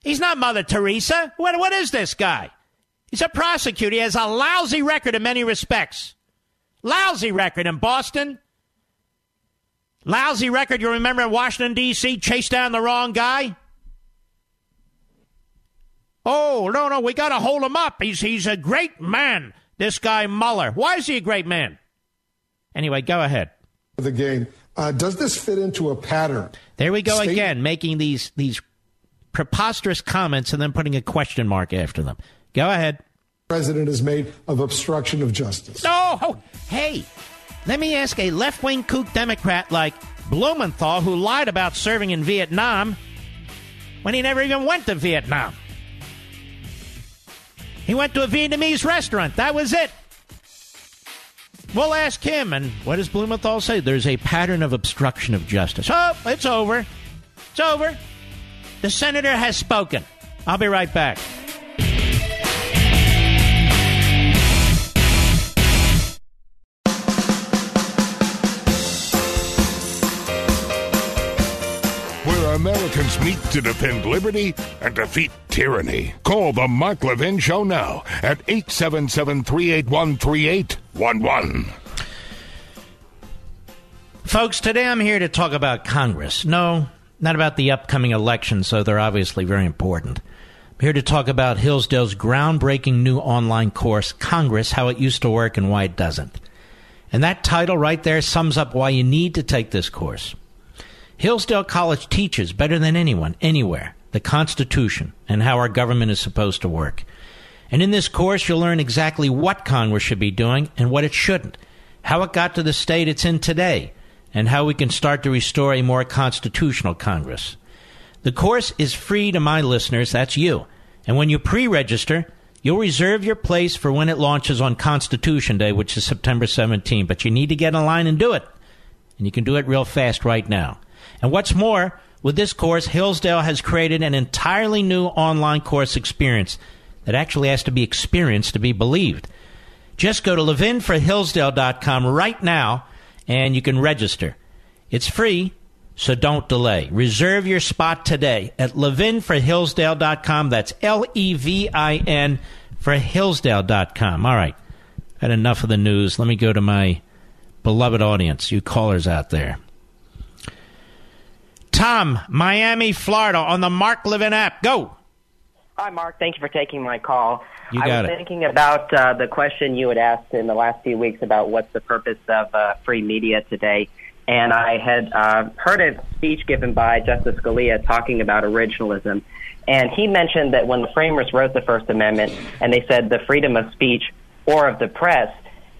Speaker 1: He's not Mother Teresa. What, what is this guy? He's a prosecutor. He has a lousy record in many respects. Lousy record in Boston. Lousy record, you remember in Washington, D.C., chased down the wrong guy? Oh, no, no, we got to hold him up. He's, he's a great man, this guy Mueller. Why is he a great man? Anyway, go ahead.
Speaker 25: The game. Uh, does this fit into a pattern?
Speaker 1: There we go
Speaker 25: State-
Speaker 1: again, making these, these preposterous comments and then putting a question mark after them. Go ahead.
Speaker 25: President has made of obstruction of justice.
Speaker 1: No! Oh, hey, let me ask a left wing kook Democrat like Blumenthal who lied about serving in Vietnam when he never even went to Vietnam. He went to a Vietnamese restaurant. That was it. We'll ask him. And what does Blumenthal say? There's a pattern of obstruction of justice. Oh, it's over. It's over. The senator has spoken. I'll be right back.
Speaker 3: Americans meet to defend liberty and defeat tyranny. Call the Mark Levin Show now at 877 381 3811.
Speaker 1: Folks, today I'm here to talk about Congress. No, not about the upcoming elections, so they're obviously very important. I'm here to talk about Hillsdale's groundbreaking new online course, Congress How It Used to Work and Why It Doesn't. And that title right there sums up why you need to take this course. Hillsdale College teaches better than anyone, anywhere, the Constitution and how our government is supposed to work. And in this course, you'll learn exactly what Congress should be doing and what it shouldn't, how it got to the state it's in today, and how we can start to restore a more constitutional Congress. The course is free to my listeners, that's you. And when you pre register, you'll reserve your place for when it launches on Constitution Day, which is September 17. But you need to get in line and do it. And you can do it real fast right now. And what's more, with this course, Hillsdale has created an entirely new online course experience that actually has to be experienced to be believed. Just go to levinforhillsdale.com right now and you can register. It's free, so don't delay. Reserve your spot today at levinforhillsdale.com. That's L E V I N for Hillsdale.com. All right, had enough of the news. Let me go to my beloved audience, you callers out there. Tom, Miami, Florida, on the Mark Levin app. Go.
Speaker 26: Hi, Mark. Thank you for taking my call.
Speaker 1: You got I
Speaker 26: was
Speaker 1: it.
Speaker 26: thinking about uh, the question you had asked in the last few weeks about what's the purpose of uh, free media today. And I had uh, heard a speech given by Justice Scalia talking about originalism. And he mentioned that when the framers wrote the First Amendment and they said the freedom of speech or of the press,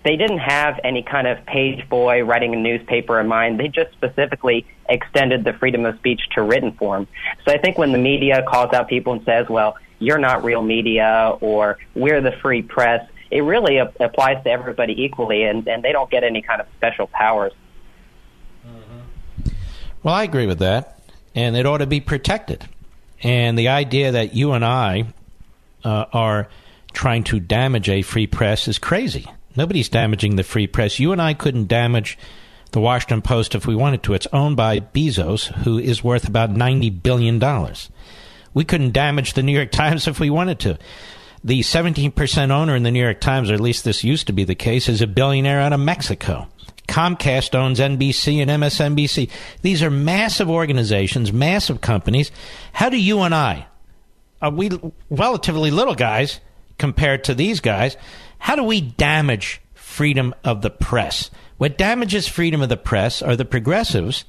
Speaker 26: they didn't have any kind of page boy writing a newspaper in mind. They just specifically extended the freedom of speech to written form. So I think when the media calls out people and says, well, you're not real media or we're the free press, it really ap- applies to everybody equally and, and they don't get any kind of special powers.
Speaker 1: Well, I agree with that, and it ought to be protected. And the idea that you and I uh, are trying to damage a free press is crazy. Nobody's damaging the free press. You and I couldn't damage the Washington Post if we wanted to. It's owned by Bezos, who is worth about $90 billion. We couldn't damage the New York Times if we wanted to. The 17% owner in the New York Times, or at least this used to be the case, is a billionaire out of Mexico. Comcast owns NBC and MSNBC. These are massive organizations, massive companies. How do you and I, are we relatively little guys compared to these guys, how do we damage freedom of the press? What damages freedom of the press are the progressives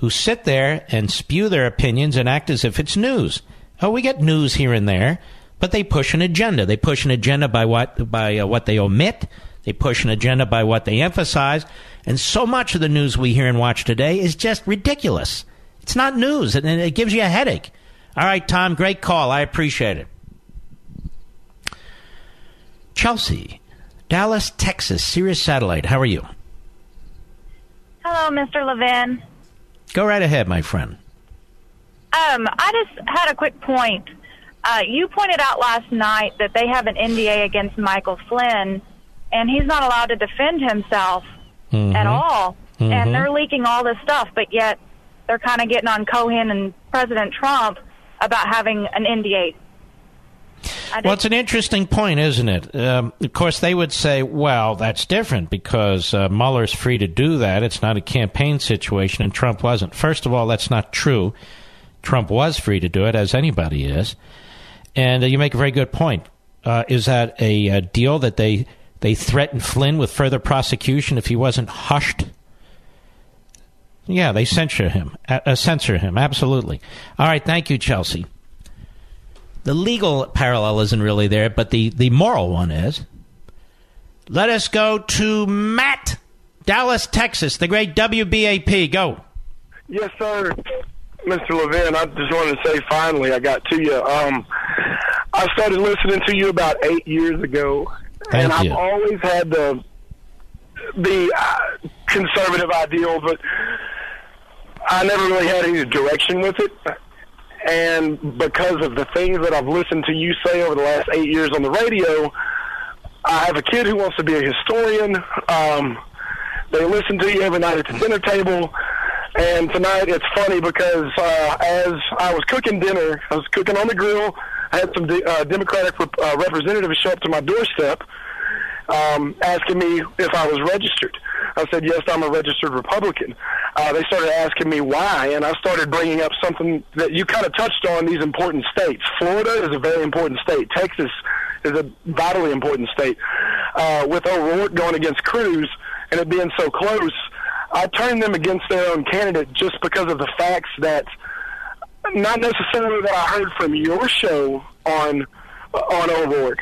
Speaker 1: who sit there and spew their opinions and act as if it's news. Oh, we get news here and there, but they push an agenda. They push an agenda by what by uh, what they omit. They push an agenda by what they emphasize, and so much of the news we hear and watch today is just ridiculous. It's not news, and it gives you a headache. All right, Tom, great call. I appreciate it. Chelsea, Dallas, Texas, Sirius Satellite. How are you?
Speaker 27: Hello, Mr. Levin.
Speaker 1: Go right ahead, my friend.
Speaker 27: Um, I just had a quick point. Uh, you pointed out last night that they have an NDA against Michael Flynn, and he's not allowed to defend himself at all.
Speaker 28: Mhm.
Speaker 27: And they're leaking all this stuff, but yet they're kind of getting on Cohen and President Trump about having an NDA.
Speaker 1: Well, it's an interesting point, isn't it? Um, of course, they would say, well, that's different because uh, Mueller's free to do that. It's not a campaign situation, and Trump wasn't. First of all, that's not true. Trump was free to do it, as anybody is. And uh, you make a very good point. Uh, is that a, a deal that they they threatened Flynn with further prosecution if he wasn't hushed? Yeah, they censure him. Uh, censor him. Absolutely. All right. Thank you, Chelsea. The legal parallel isn't really there, but the, the moral one is. Let us go to Matt, Dallas, Texas, the great WBAP. Go.
Speaker 29: Yes, sir. Mr. Levin, I just wanted to say finally I got to you. Um, I started listening to you about eight years ago,
Speaker 1: Thank
Speaker 29: and
Speaker 1: you.
Speaker 29: I've always had the the uh, conservative ideal, but I never really had any direction with it. And because of the things that I've listened to you say over the last eight years on the radio, I have a kid who wants to be a historian. Um, they listen to you every night at the dinner table. And tonight it's funny because uh, as I was cooking dinner, I was cooking on the grill. I had some de- uh, Democratic rep- uh, representatives show up to my doorstep um, asking me if I was registered. I said, yes, I'm a registered Republican. Uh, they started asking me why, and I started bringing up something that you kind of touched on these important states. Florida is a very important state. Texas is a vitally important state. Uh, with O'Rourke going against Cruz and it being so close, I turned them against their own candidate just because of the facts that not necessarily that I heard from your show on on O'Rourke,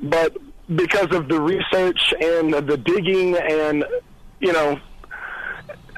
Speaker 29: but because of the research and the digging and you know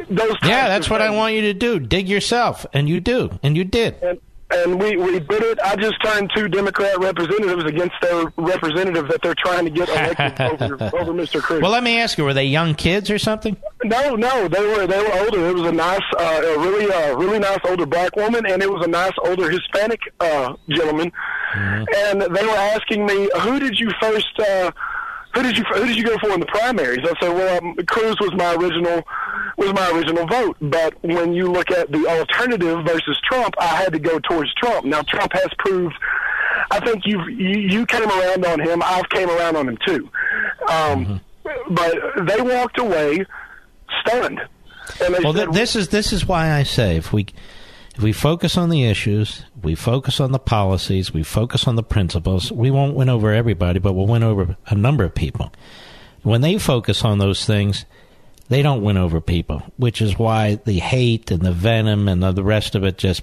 Speaker 29: those
Speaker 1: Yeah, that's what I want you to do. Dig yourself. And you do. And you did.
Speaker 29: and, and we we did it. I just turned two Democrat representatives against their representative that they're trying to get elected over over Mr. Cruz.
Speaker 1: Well, let me ask you, were they young kids or something?
Speaker 29: No, no, they were they were older. It was a nice, uh, a really, uh, really nice older black woman, and it was a nice older Hispanic uh, gentleman. And they were asking me, "Who did you first? Uh, who did you who did you go for in the primaries?" I said, "Well, um, Cruz was my original was my original vote, but when you look at the alternative versus Trump, I had to go towards Trump. Now, Trump has proved." I think you've, you you came around on him. I've came around on him too. Um, But they walked away stunned. And they
Speaker 1: Well,
Speaker 29: said,
Speaker 1: th- this is this is why I say if we if we focus on the issues, we focus on the policies, we focus on the principles, we won't win over everybody, but we'll win over a number of people. When they focus on those things, they don't win over people, which is why the hate and the venom and the, rest of it just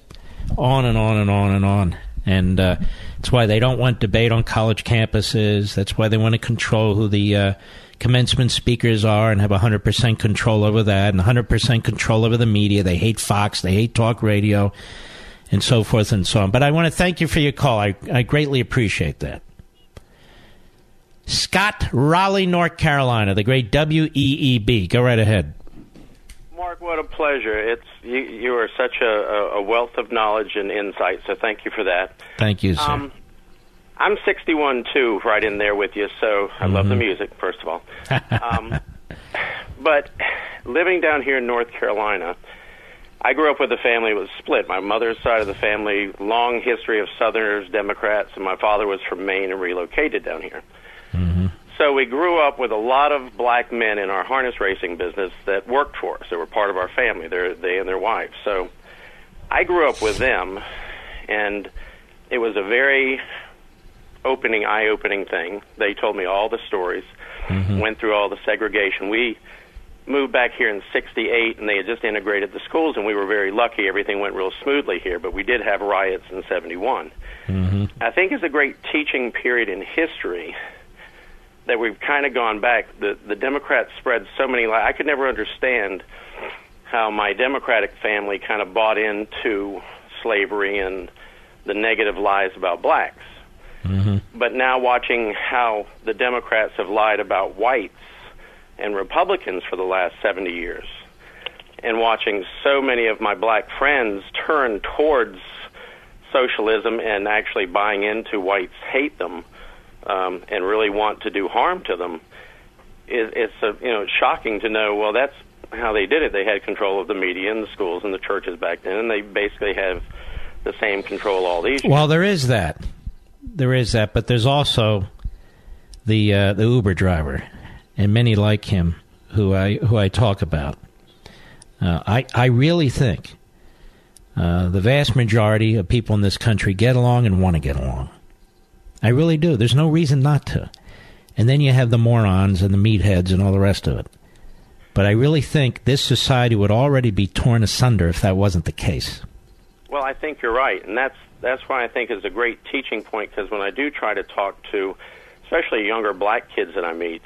Speaker 1: on and on and on and on. And uh, it's why they don't want debate on college campuses. That's why they want to control who the uh, commencement speakers are and have 100% control over that and 100% control over the media. They hate Fox, they hate talk radio, and so forth and so on. But I want to thank you for your call. I, I greatly appreciate that. Scott Raleigh, North Carolina, the great WEEB. Go right ahead.
Speaker 30: Mark, what a pleasure! It's you. You are such a, a wealth of knowledge and insight. So thank you for that.
Speaker 1: Thank you, sir.
Speaker 30: Um, I'm 61 too, right in there with you. So I love the
Speaker 1: Mhm.
Speaker 30: music, first of all. um, but living down here in North Carolina, I grew up with a family that was split. My mother's side of the family, long history of Southerners, Democrats, and my father was from Maine and relocated down here. So we grew up with a lot of black men in our harness racing business that worked for us. They were part of our family. They're, they and their wives. So I grew up with them, and it was a very opening, eye-opening thing. They told me all the stories. Mm-hmm. Went through all the segregation. We moved back here in '68, and they had just integrated the schools, and we were very lucky. Everything went real smoothly here, but we did have riots in '71. Mm-hmm. I think it's a great teaching period in history that we've kind of gone back. The the Democrats spread so many lies. I could never understand how my Democratic family kind of bought into slavery and the negative lies about blacks. But now watching how the Democrats have lied about whites and Republicans for the last 70 years, and watching so many of my black friends turn towards socialism and actually buying into whites hate them um, and really want to do harm to them, it, it's a, you know it's shocking to know. Well, that's how they did it. They had control of the media and the schools and the churches back then, and they basically have the same control all these.
Speaker 1: Well, there is that. There is that, but there's also the uh, the Uber driver, and many like him who I who I talk about. Uh, I I really think uh, the vast majority of people in this country get along and want to get along. I really do. There's no reason not to. And then you have the morons and the meatheads and all the rest of it. But I really think this society would already be torn asunder if that wasn't the case.
Speaker 30: Well, I think you're right, and that's that's why I think is a great teaching point because when I do try to talk to, especially younger black kids that I meet,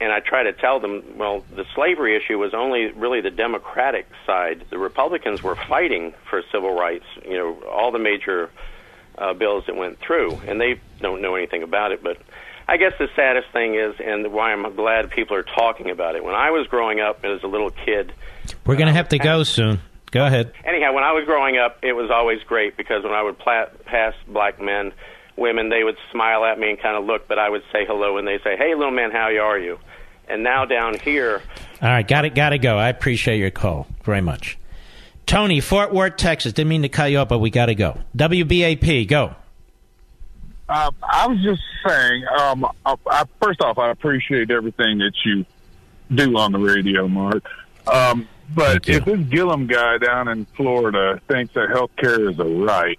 Speaker 30: and I try to tell them, well, the slavery issue was only really the Democratic side. The Republicans were fighting for civil rights. You know, all the major uh, bills that went through, and they don't know anything about it. But I guess the saddest thing is, and why I'm glad people are talking about it. When I was growing up as a little kid,
Speaker 1: We're going to have to go soon. Go ahead.
Speaker 30: anyhow, when I was growing up, it was always great because when I would pla- pass black men, women, they would smile at me and kind of look, but I would say hello, and they say, "Hey, little man, how are you?" And now down here,
Speaker 1: All right, got it, got to go. I appreciate your call very much. Tony, Fort Worth, Texas. Didn't mean to cut you up, but we got to go. WBAP, go.
Speaker 31: Uh, I was just saying, um, I, I, first off, I appreciate everything that you do on the radio, Mark. Um, but if this Gillum guy down in Florida thinks that health care is a right,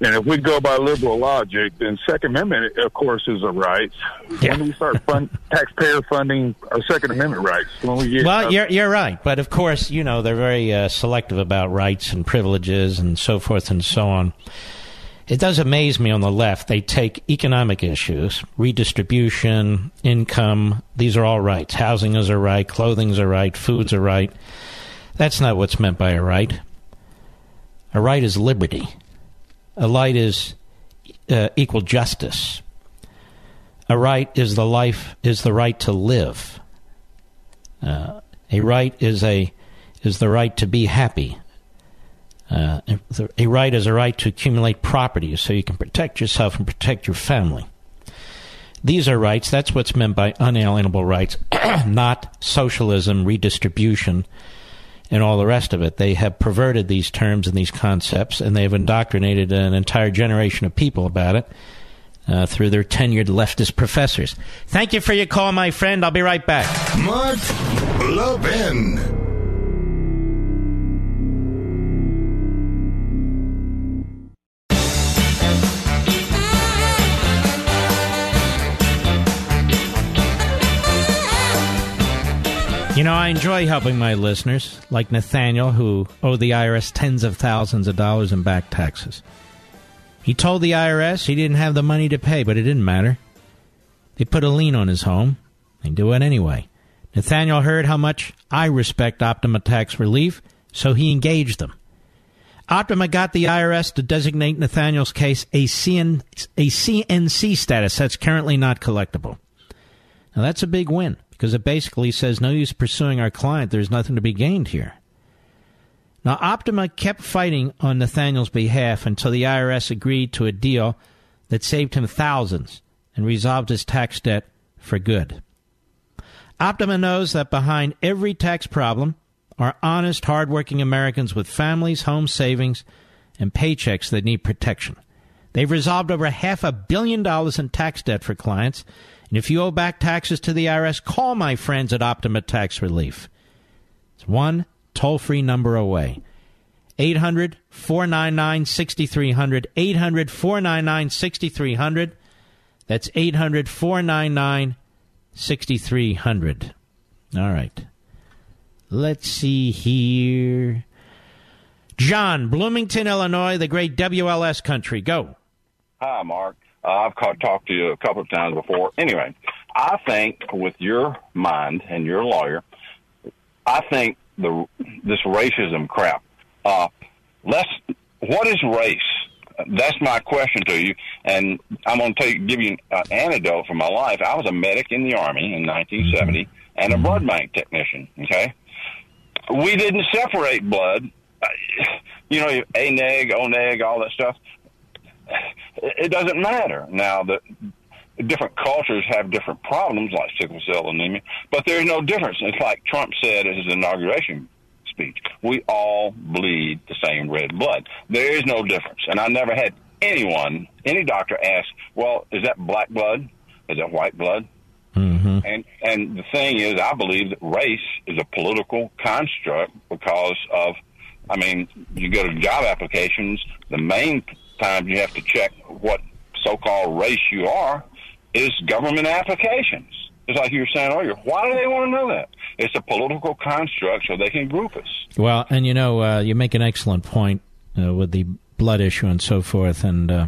Speaker 31: and if we go by liberal logic, then Second Amendment, of course, is a right. When we start fund, taxpayer funding our Second Amendment rights? When we get
Speaker 1: Well, you're you're right, but of course, you know they're very uh, selective about rights and privileges and so forth and so on. It does amaze me on the left. They take economic issues, redistribution, income. These are all rights. Housing is a right. Clothing is a right. Food's a right. That's not what's meant by a right. A right is liberty. A right is uh, equal justice. A right is the life is the right to live. Uh, a right is a is the right to be happy. Uh, a right is a right to accumulate property so you can protect yourself and protect your family. These are rights. That's what's meant by unalienable rights, not socialism, redistribution, and all the rest of it. They have perverted these terms and these concepts, and they have indoctrinated an entire generation of people about it uh, through their tenured leftist professors. Thank you for your call, my friend. I'll be right back.
Speaker 3: Mark Levin.
Speaker 1: You know, I enjoy helping my listeners, like Nathaniel, who owed the IRS tens of thousands of dollars in back taxes. He told the IRS he didn't have the money to pay, but it didn't matter. They put a lien on his home. They do it anyway. Nathaniel heard how much I respect Optima Tax Relief, so he engaged them. Optima got the IRS to designate Nathaniel's case a, CN, a CNC status that's currently not collectible. Now, that's a big win because it basically says no use pursuing our client. There's nothing to be gained here. Now, Optima kept fighting on Nathaniel's behalf until the IRS agreed to a deal that saved him thousands and resolved his tax debt for good. Optima knows that behind every tax problem are honest, hardworking Americans with families, home savings, and paychecks that need protection. They've resolved over half a billion dollars in tax debt for clients. And if you owe back taxes to the IRS, call my friends at Optima Tax Relief. It's one toll free number away. 800 499 6300. 800 499 6300. That's 800 499 6300. All right. Let's see here. John, Bloomington, Illinois, the great WLS country. Go.
Speaker 32: Hi, Mark. Uh, I've caught, talked to you a couple of times before. Anyway, I think with your mind and your lawyer, I think the this racism crap. Uh, let's. What is race? That's my question to you, and I'm going to take give you an anecdote from my life. I was a medic in the army in 1970 and a blood bank technician. Okay, we didn't separate blood. Uh, You know, A neg, O neg, all that stuff it doesn't matter. Now, the different cultures have different problems, like sickle cell anemia, but there's no difference. It's like Trump said in his inauguration speech: "We all bleed the same red blood. There is no difference." And I never had anyone, any doctor asks, well, is that black blood? Is that white blood?
Speaker 1: Mm-hmm.
Speaker 32: And and the thing is, I believe that race is a political construct because of, I mean, you go to job applications, the main time you have to check what so-called race you are is government applications. It's like you were saying earlier, why do they want to know that? It's a political construct so they can group us.
Speaker 1: Well, and you know, uh, you make an excellent point uh, with the blood issue and so forth, and uh,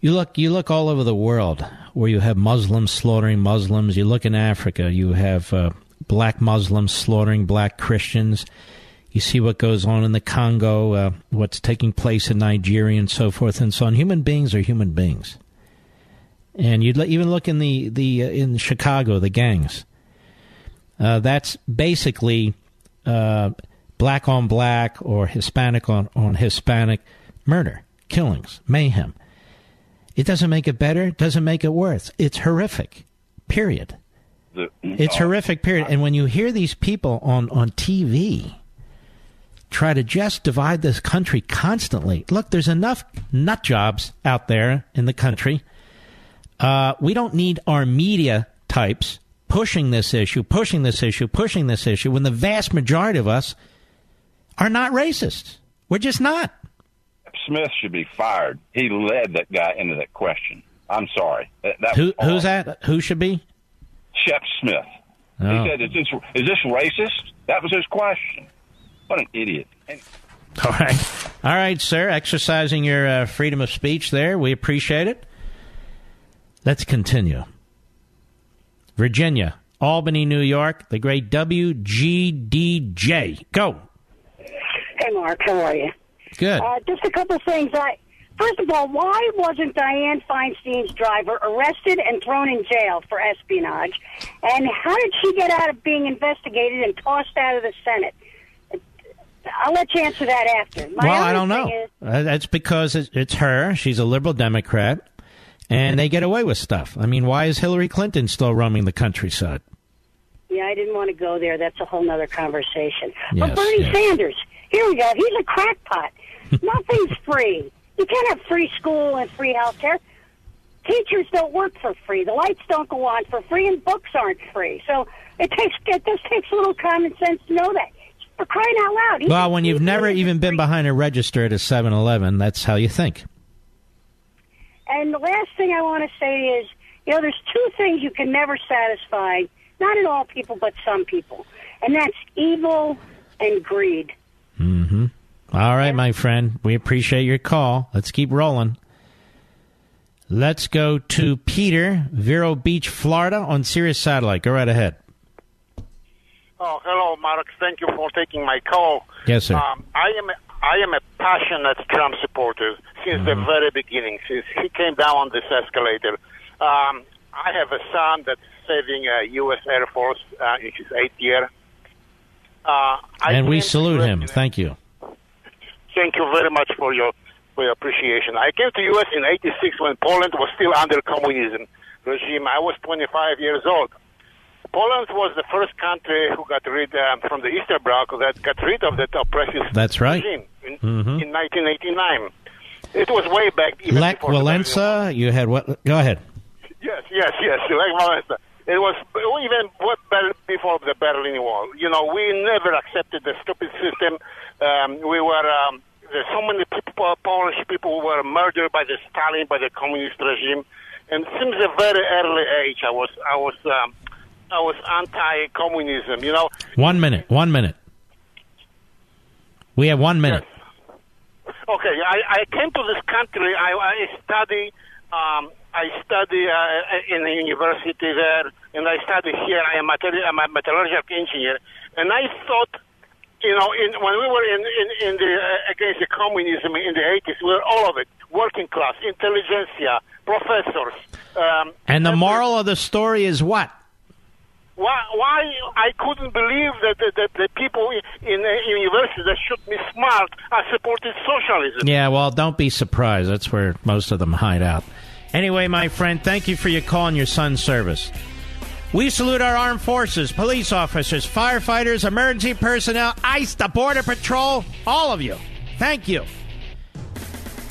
Speaker 1: you look you look all over the world where you have Muslims slaughtering Muslims. You look in Africa, you have uh, black Muslims slaughtering black Christians. You see what goes on in the Congo, uh, what's taking place in Nigeria, and so forth and so on. Human beings are human beings, and you'd even look in the the uh, in Chicago, the gangs. Uh, that's basically uh, black on black or Hispanic on, on Hispanic murder, killings, mayhem. It doesn't make it better, it doesn't make it worse. It's horrific, period.
Speaker 32: The,
Speaker 1: It's horrific, period. And when you hear these people on, on TV try to just divide this country constantly, look, there's enough nut jobs out there in the country. Uh, we don't need our media types pushing this issue, pushing this issue, pushing this issue, when the vast majority of us are not racists. We're just not.
Speaker 32: Smith should be fired. He led that guy into that question. I'm sorry. That, that
Speaker 1: Who, who's that? Who should be?
Speaker 32: Shep Smith.
Speaker 1: Oh.
Speaker 32: He said, is this, is this racist? That was his question. What an idiot. And
Speaker 1: All right. All right, sir. Exercising your uh, freedom of speech there. We appreciate it. Let's continue. Virginia, Albany, New York, the great WGDJ. Go.
Speaker 33: Hey, Mark, how are you?
Speaker 1: Good.
Speaker 33: Uh, just a couple things. I first of all, why wasn't Dianne Feinstein's driver arrested and thrown in jail for espionage? And how did she get out of being investigated and tossed out of the Senate? I'll let you answer that after. My
Speaker 1: well, I don't know.
Speaker 33: is-
Speaker 1: Uh, That's because it's, it's her. She's a liberal Democrat, and they get away with stuff. I mean, why is Hillary Clinton still roaming the countryside?
Speaker 33: Yeah, I didn't want to go there. That's a whole other conversation.
Speaker 1: Yes,
Speaker 33: but Bernie
Speaker 1: yes.
Speaker 33: Sanders, here we go. He's a crackpot. Nothing's free. You can't have free school and free health care. Teachers don't work for free. The lights don't go on for free, and books aren't free. So it takes it just takes a little common sense to know that. For crying out loud.
Speaker 1: Well, when you've never even been behind a register at a 7 Eleven, that's how you think.
Speaker 33: And the last thing I want to say is, you know, there's two things you can never satisfy, not in all people, but some people, and that's evil and greed.
Speaker 1: Mm-hmm. All right, my friend. We appreciate your call. Let's keep rolling. Let's go to Peter, Vero Beach, Florida, on Sirius Satellite. Go right ahead.
Speaker 34: Oh, hello, Mark. Thank you for taking my call.
Speaker 1: Yes, sir.
Speaker 34: Um, I am I am a passionate Trump supporter since the very beginning, since he came down on this escalator. Um, I have a son that's serving uh, U.S. Air Force uh, in his eighth year. Uh, I
Speaker 1: and we salute him. Thank you.
Speaker 34: Thank you very much for your for your appreciation. I came to U.S. in '86 when Poland was still under communism regime. I was 25 years old. Poland was the first country who got rid um, from the Eastern Bloc that got rid of that oppressive
Speaker 1: That's right.
Speaker 34: regime in,
Speaker 1: Mhm.
Speaker 34: in 1989. It was way back. Even
Speaker 1: Lech Walensa, you had what? Go ahead.
Speaker 34: Yes, yes, yes. Lech Walesa. It was even what before the Berlin Wall. You know, we never accepted the stupid system. Um, we were um, there's so many people, Polish people who were murdered by the Stalin, by the communist regime, and since a very early age, I was I was um, I was anti-communism. You know,
Speaker 1: One minute. One minute. We have one minute.
Speaker 34: Okay, I, I came to this country. I, I study. Um, I study uh, in the university there, and I study here. I am I'm a metallurgical engineer, and I thought, you know, in, when we were in in, in the uh, against the communism in the 80s, we were all of it: working class, intelligentsia, professors. Um,
Speaker 1: And the moral of the story is what?
Speaker 34: Why, why I couldn't believe that that, that the people in, the university that should be smart are supporting socialism.
Speaker 1: Yeah, well, don't be surprised. That's where most of them hide out. Anyway, my friend, thank you for your call and your son's service. We salute our armed forces, police officers, firefighters, emergency personnel, ICE, the Border Patrol, all of you. Thank you.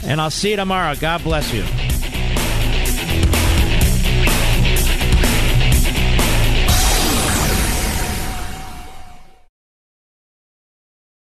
Speaker 1: And I'll see you tomorrow. God bless you.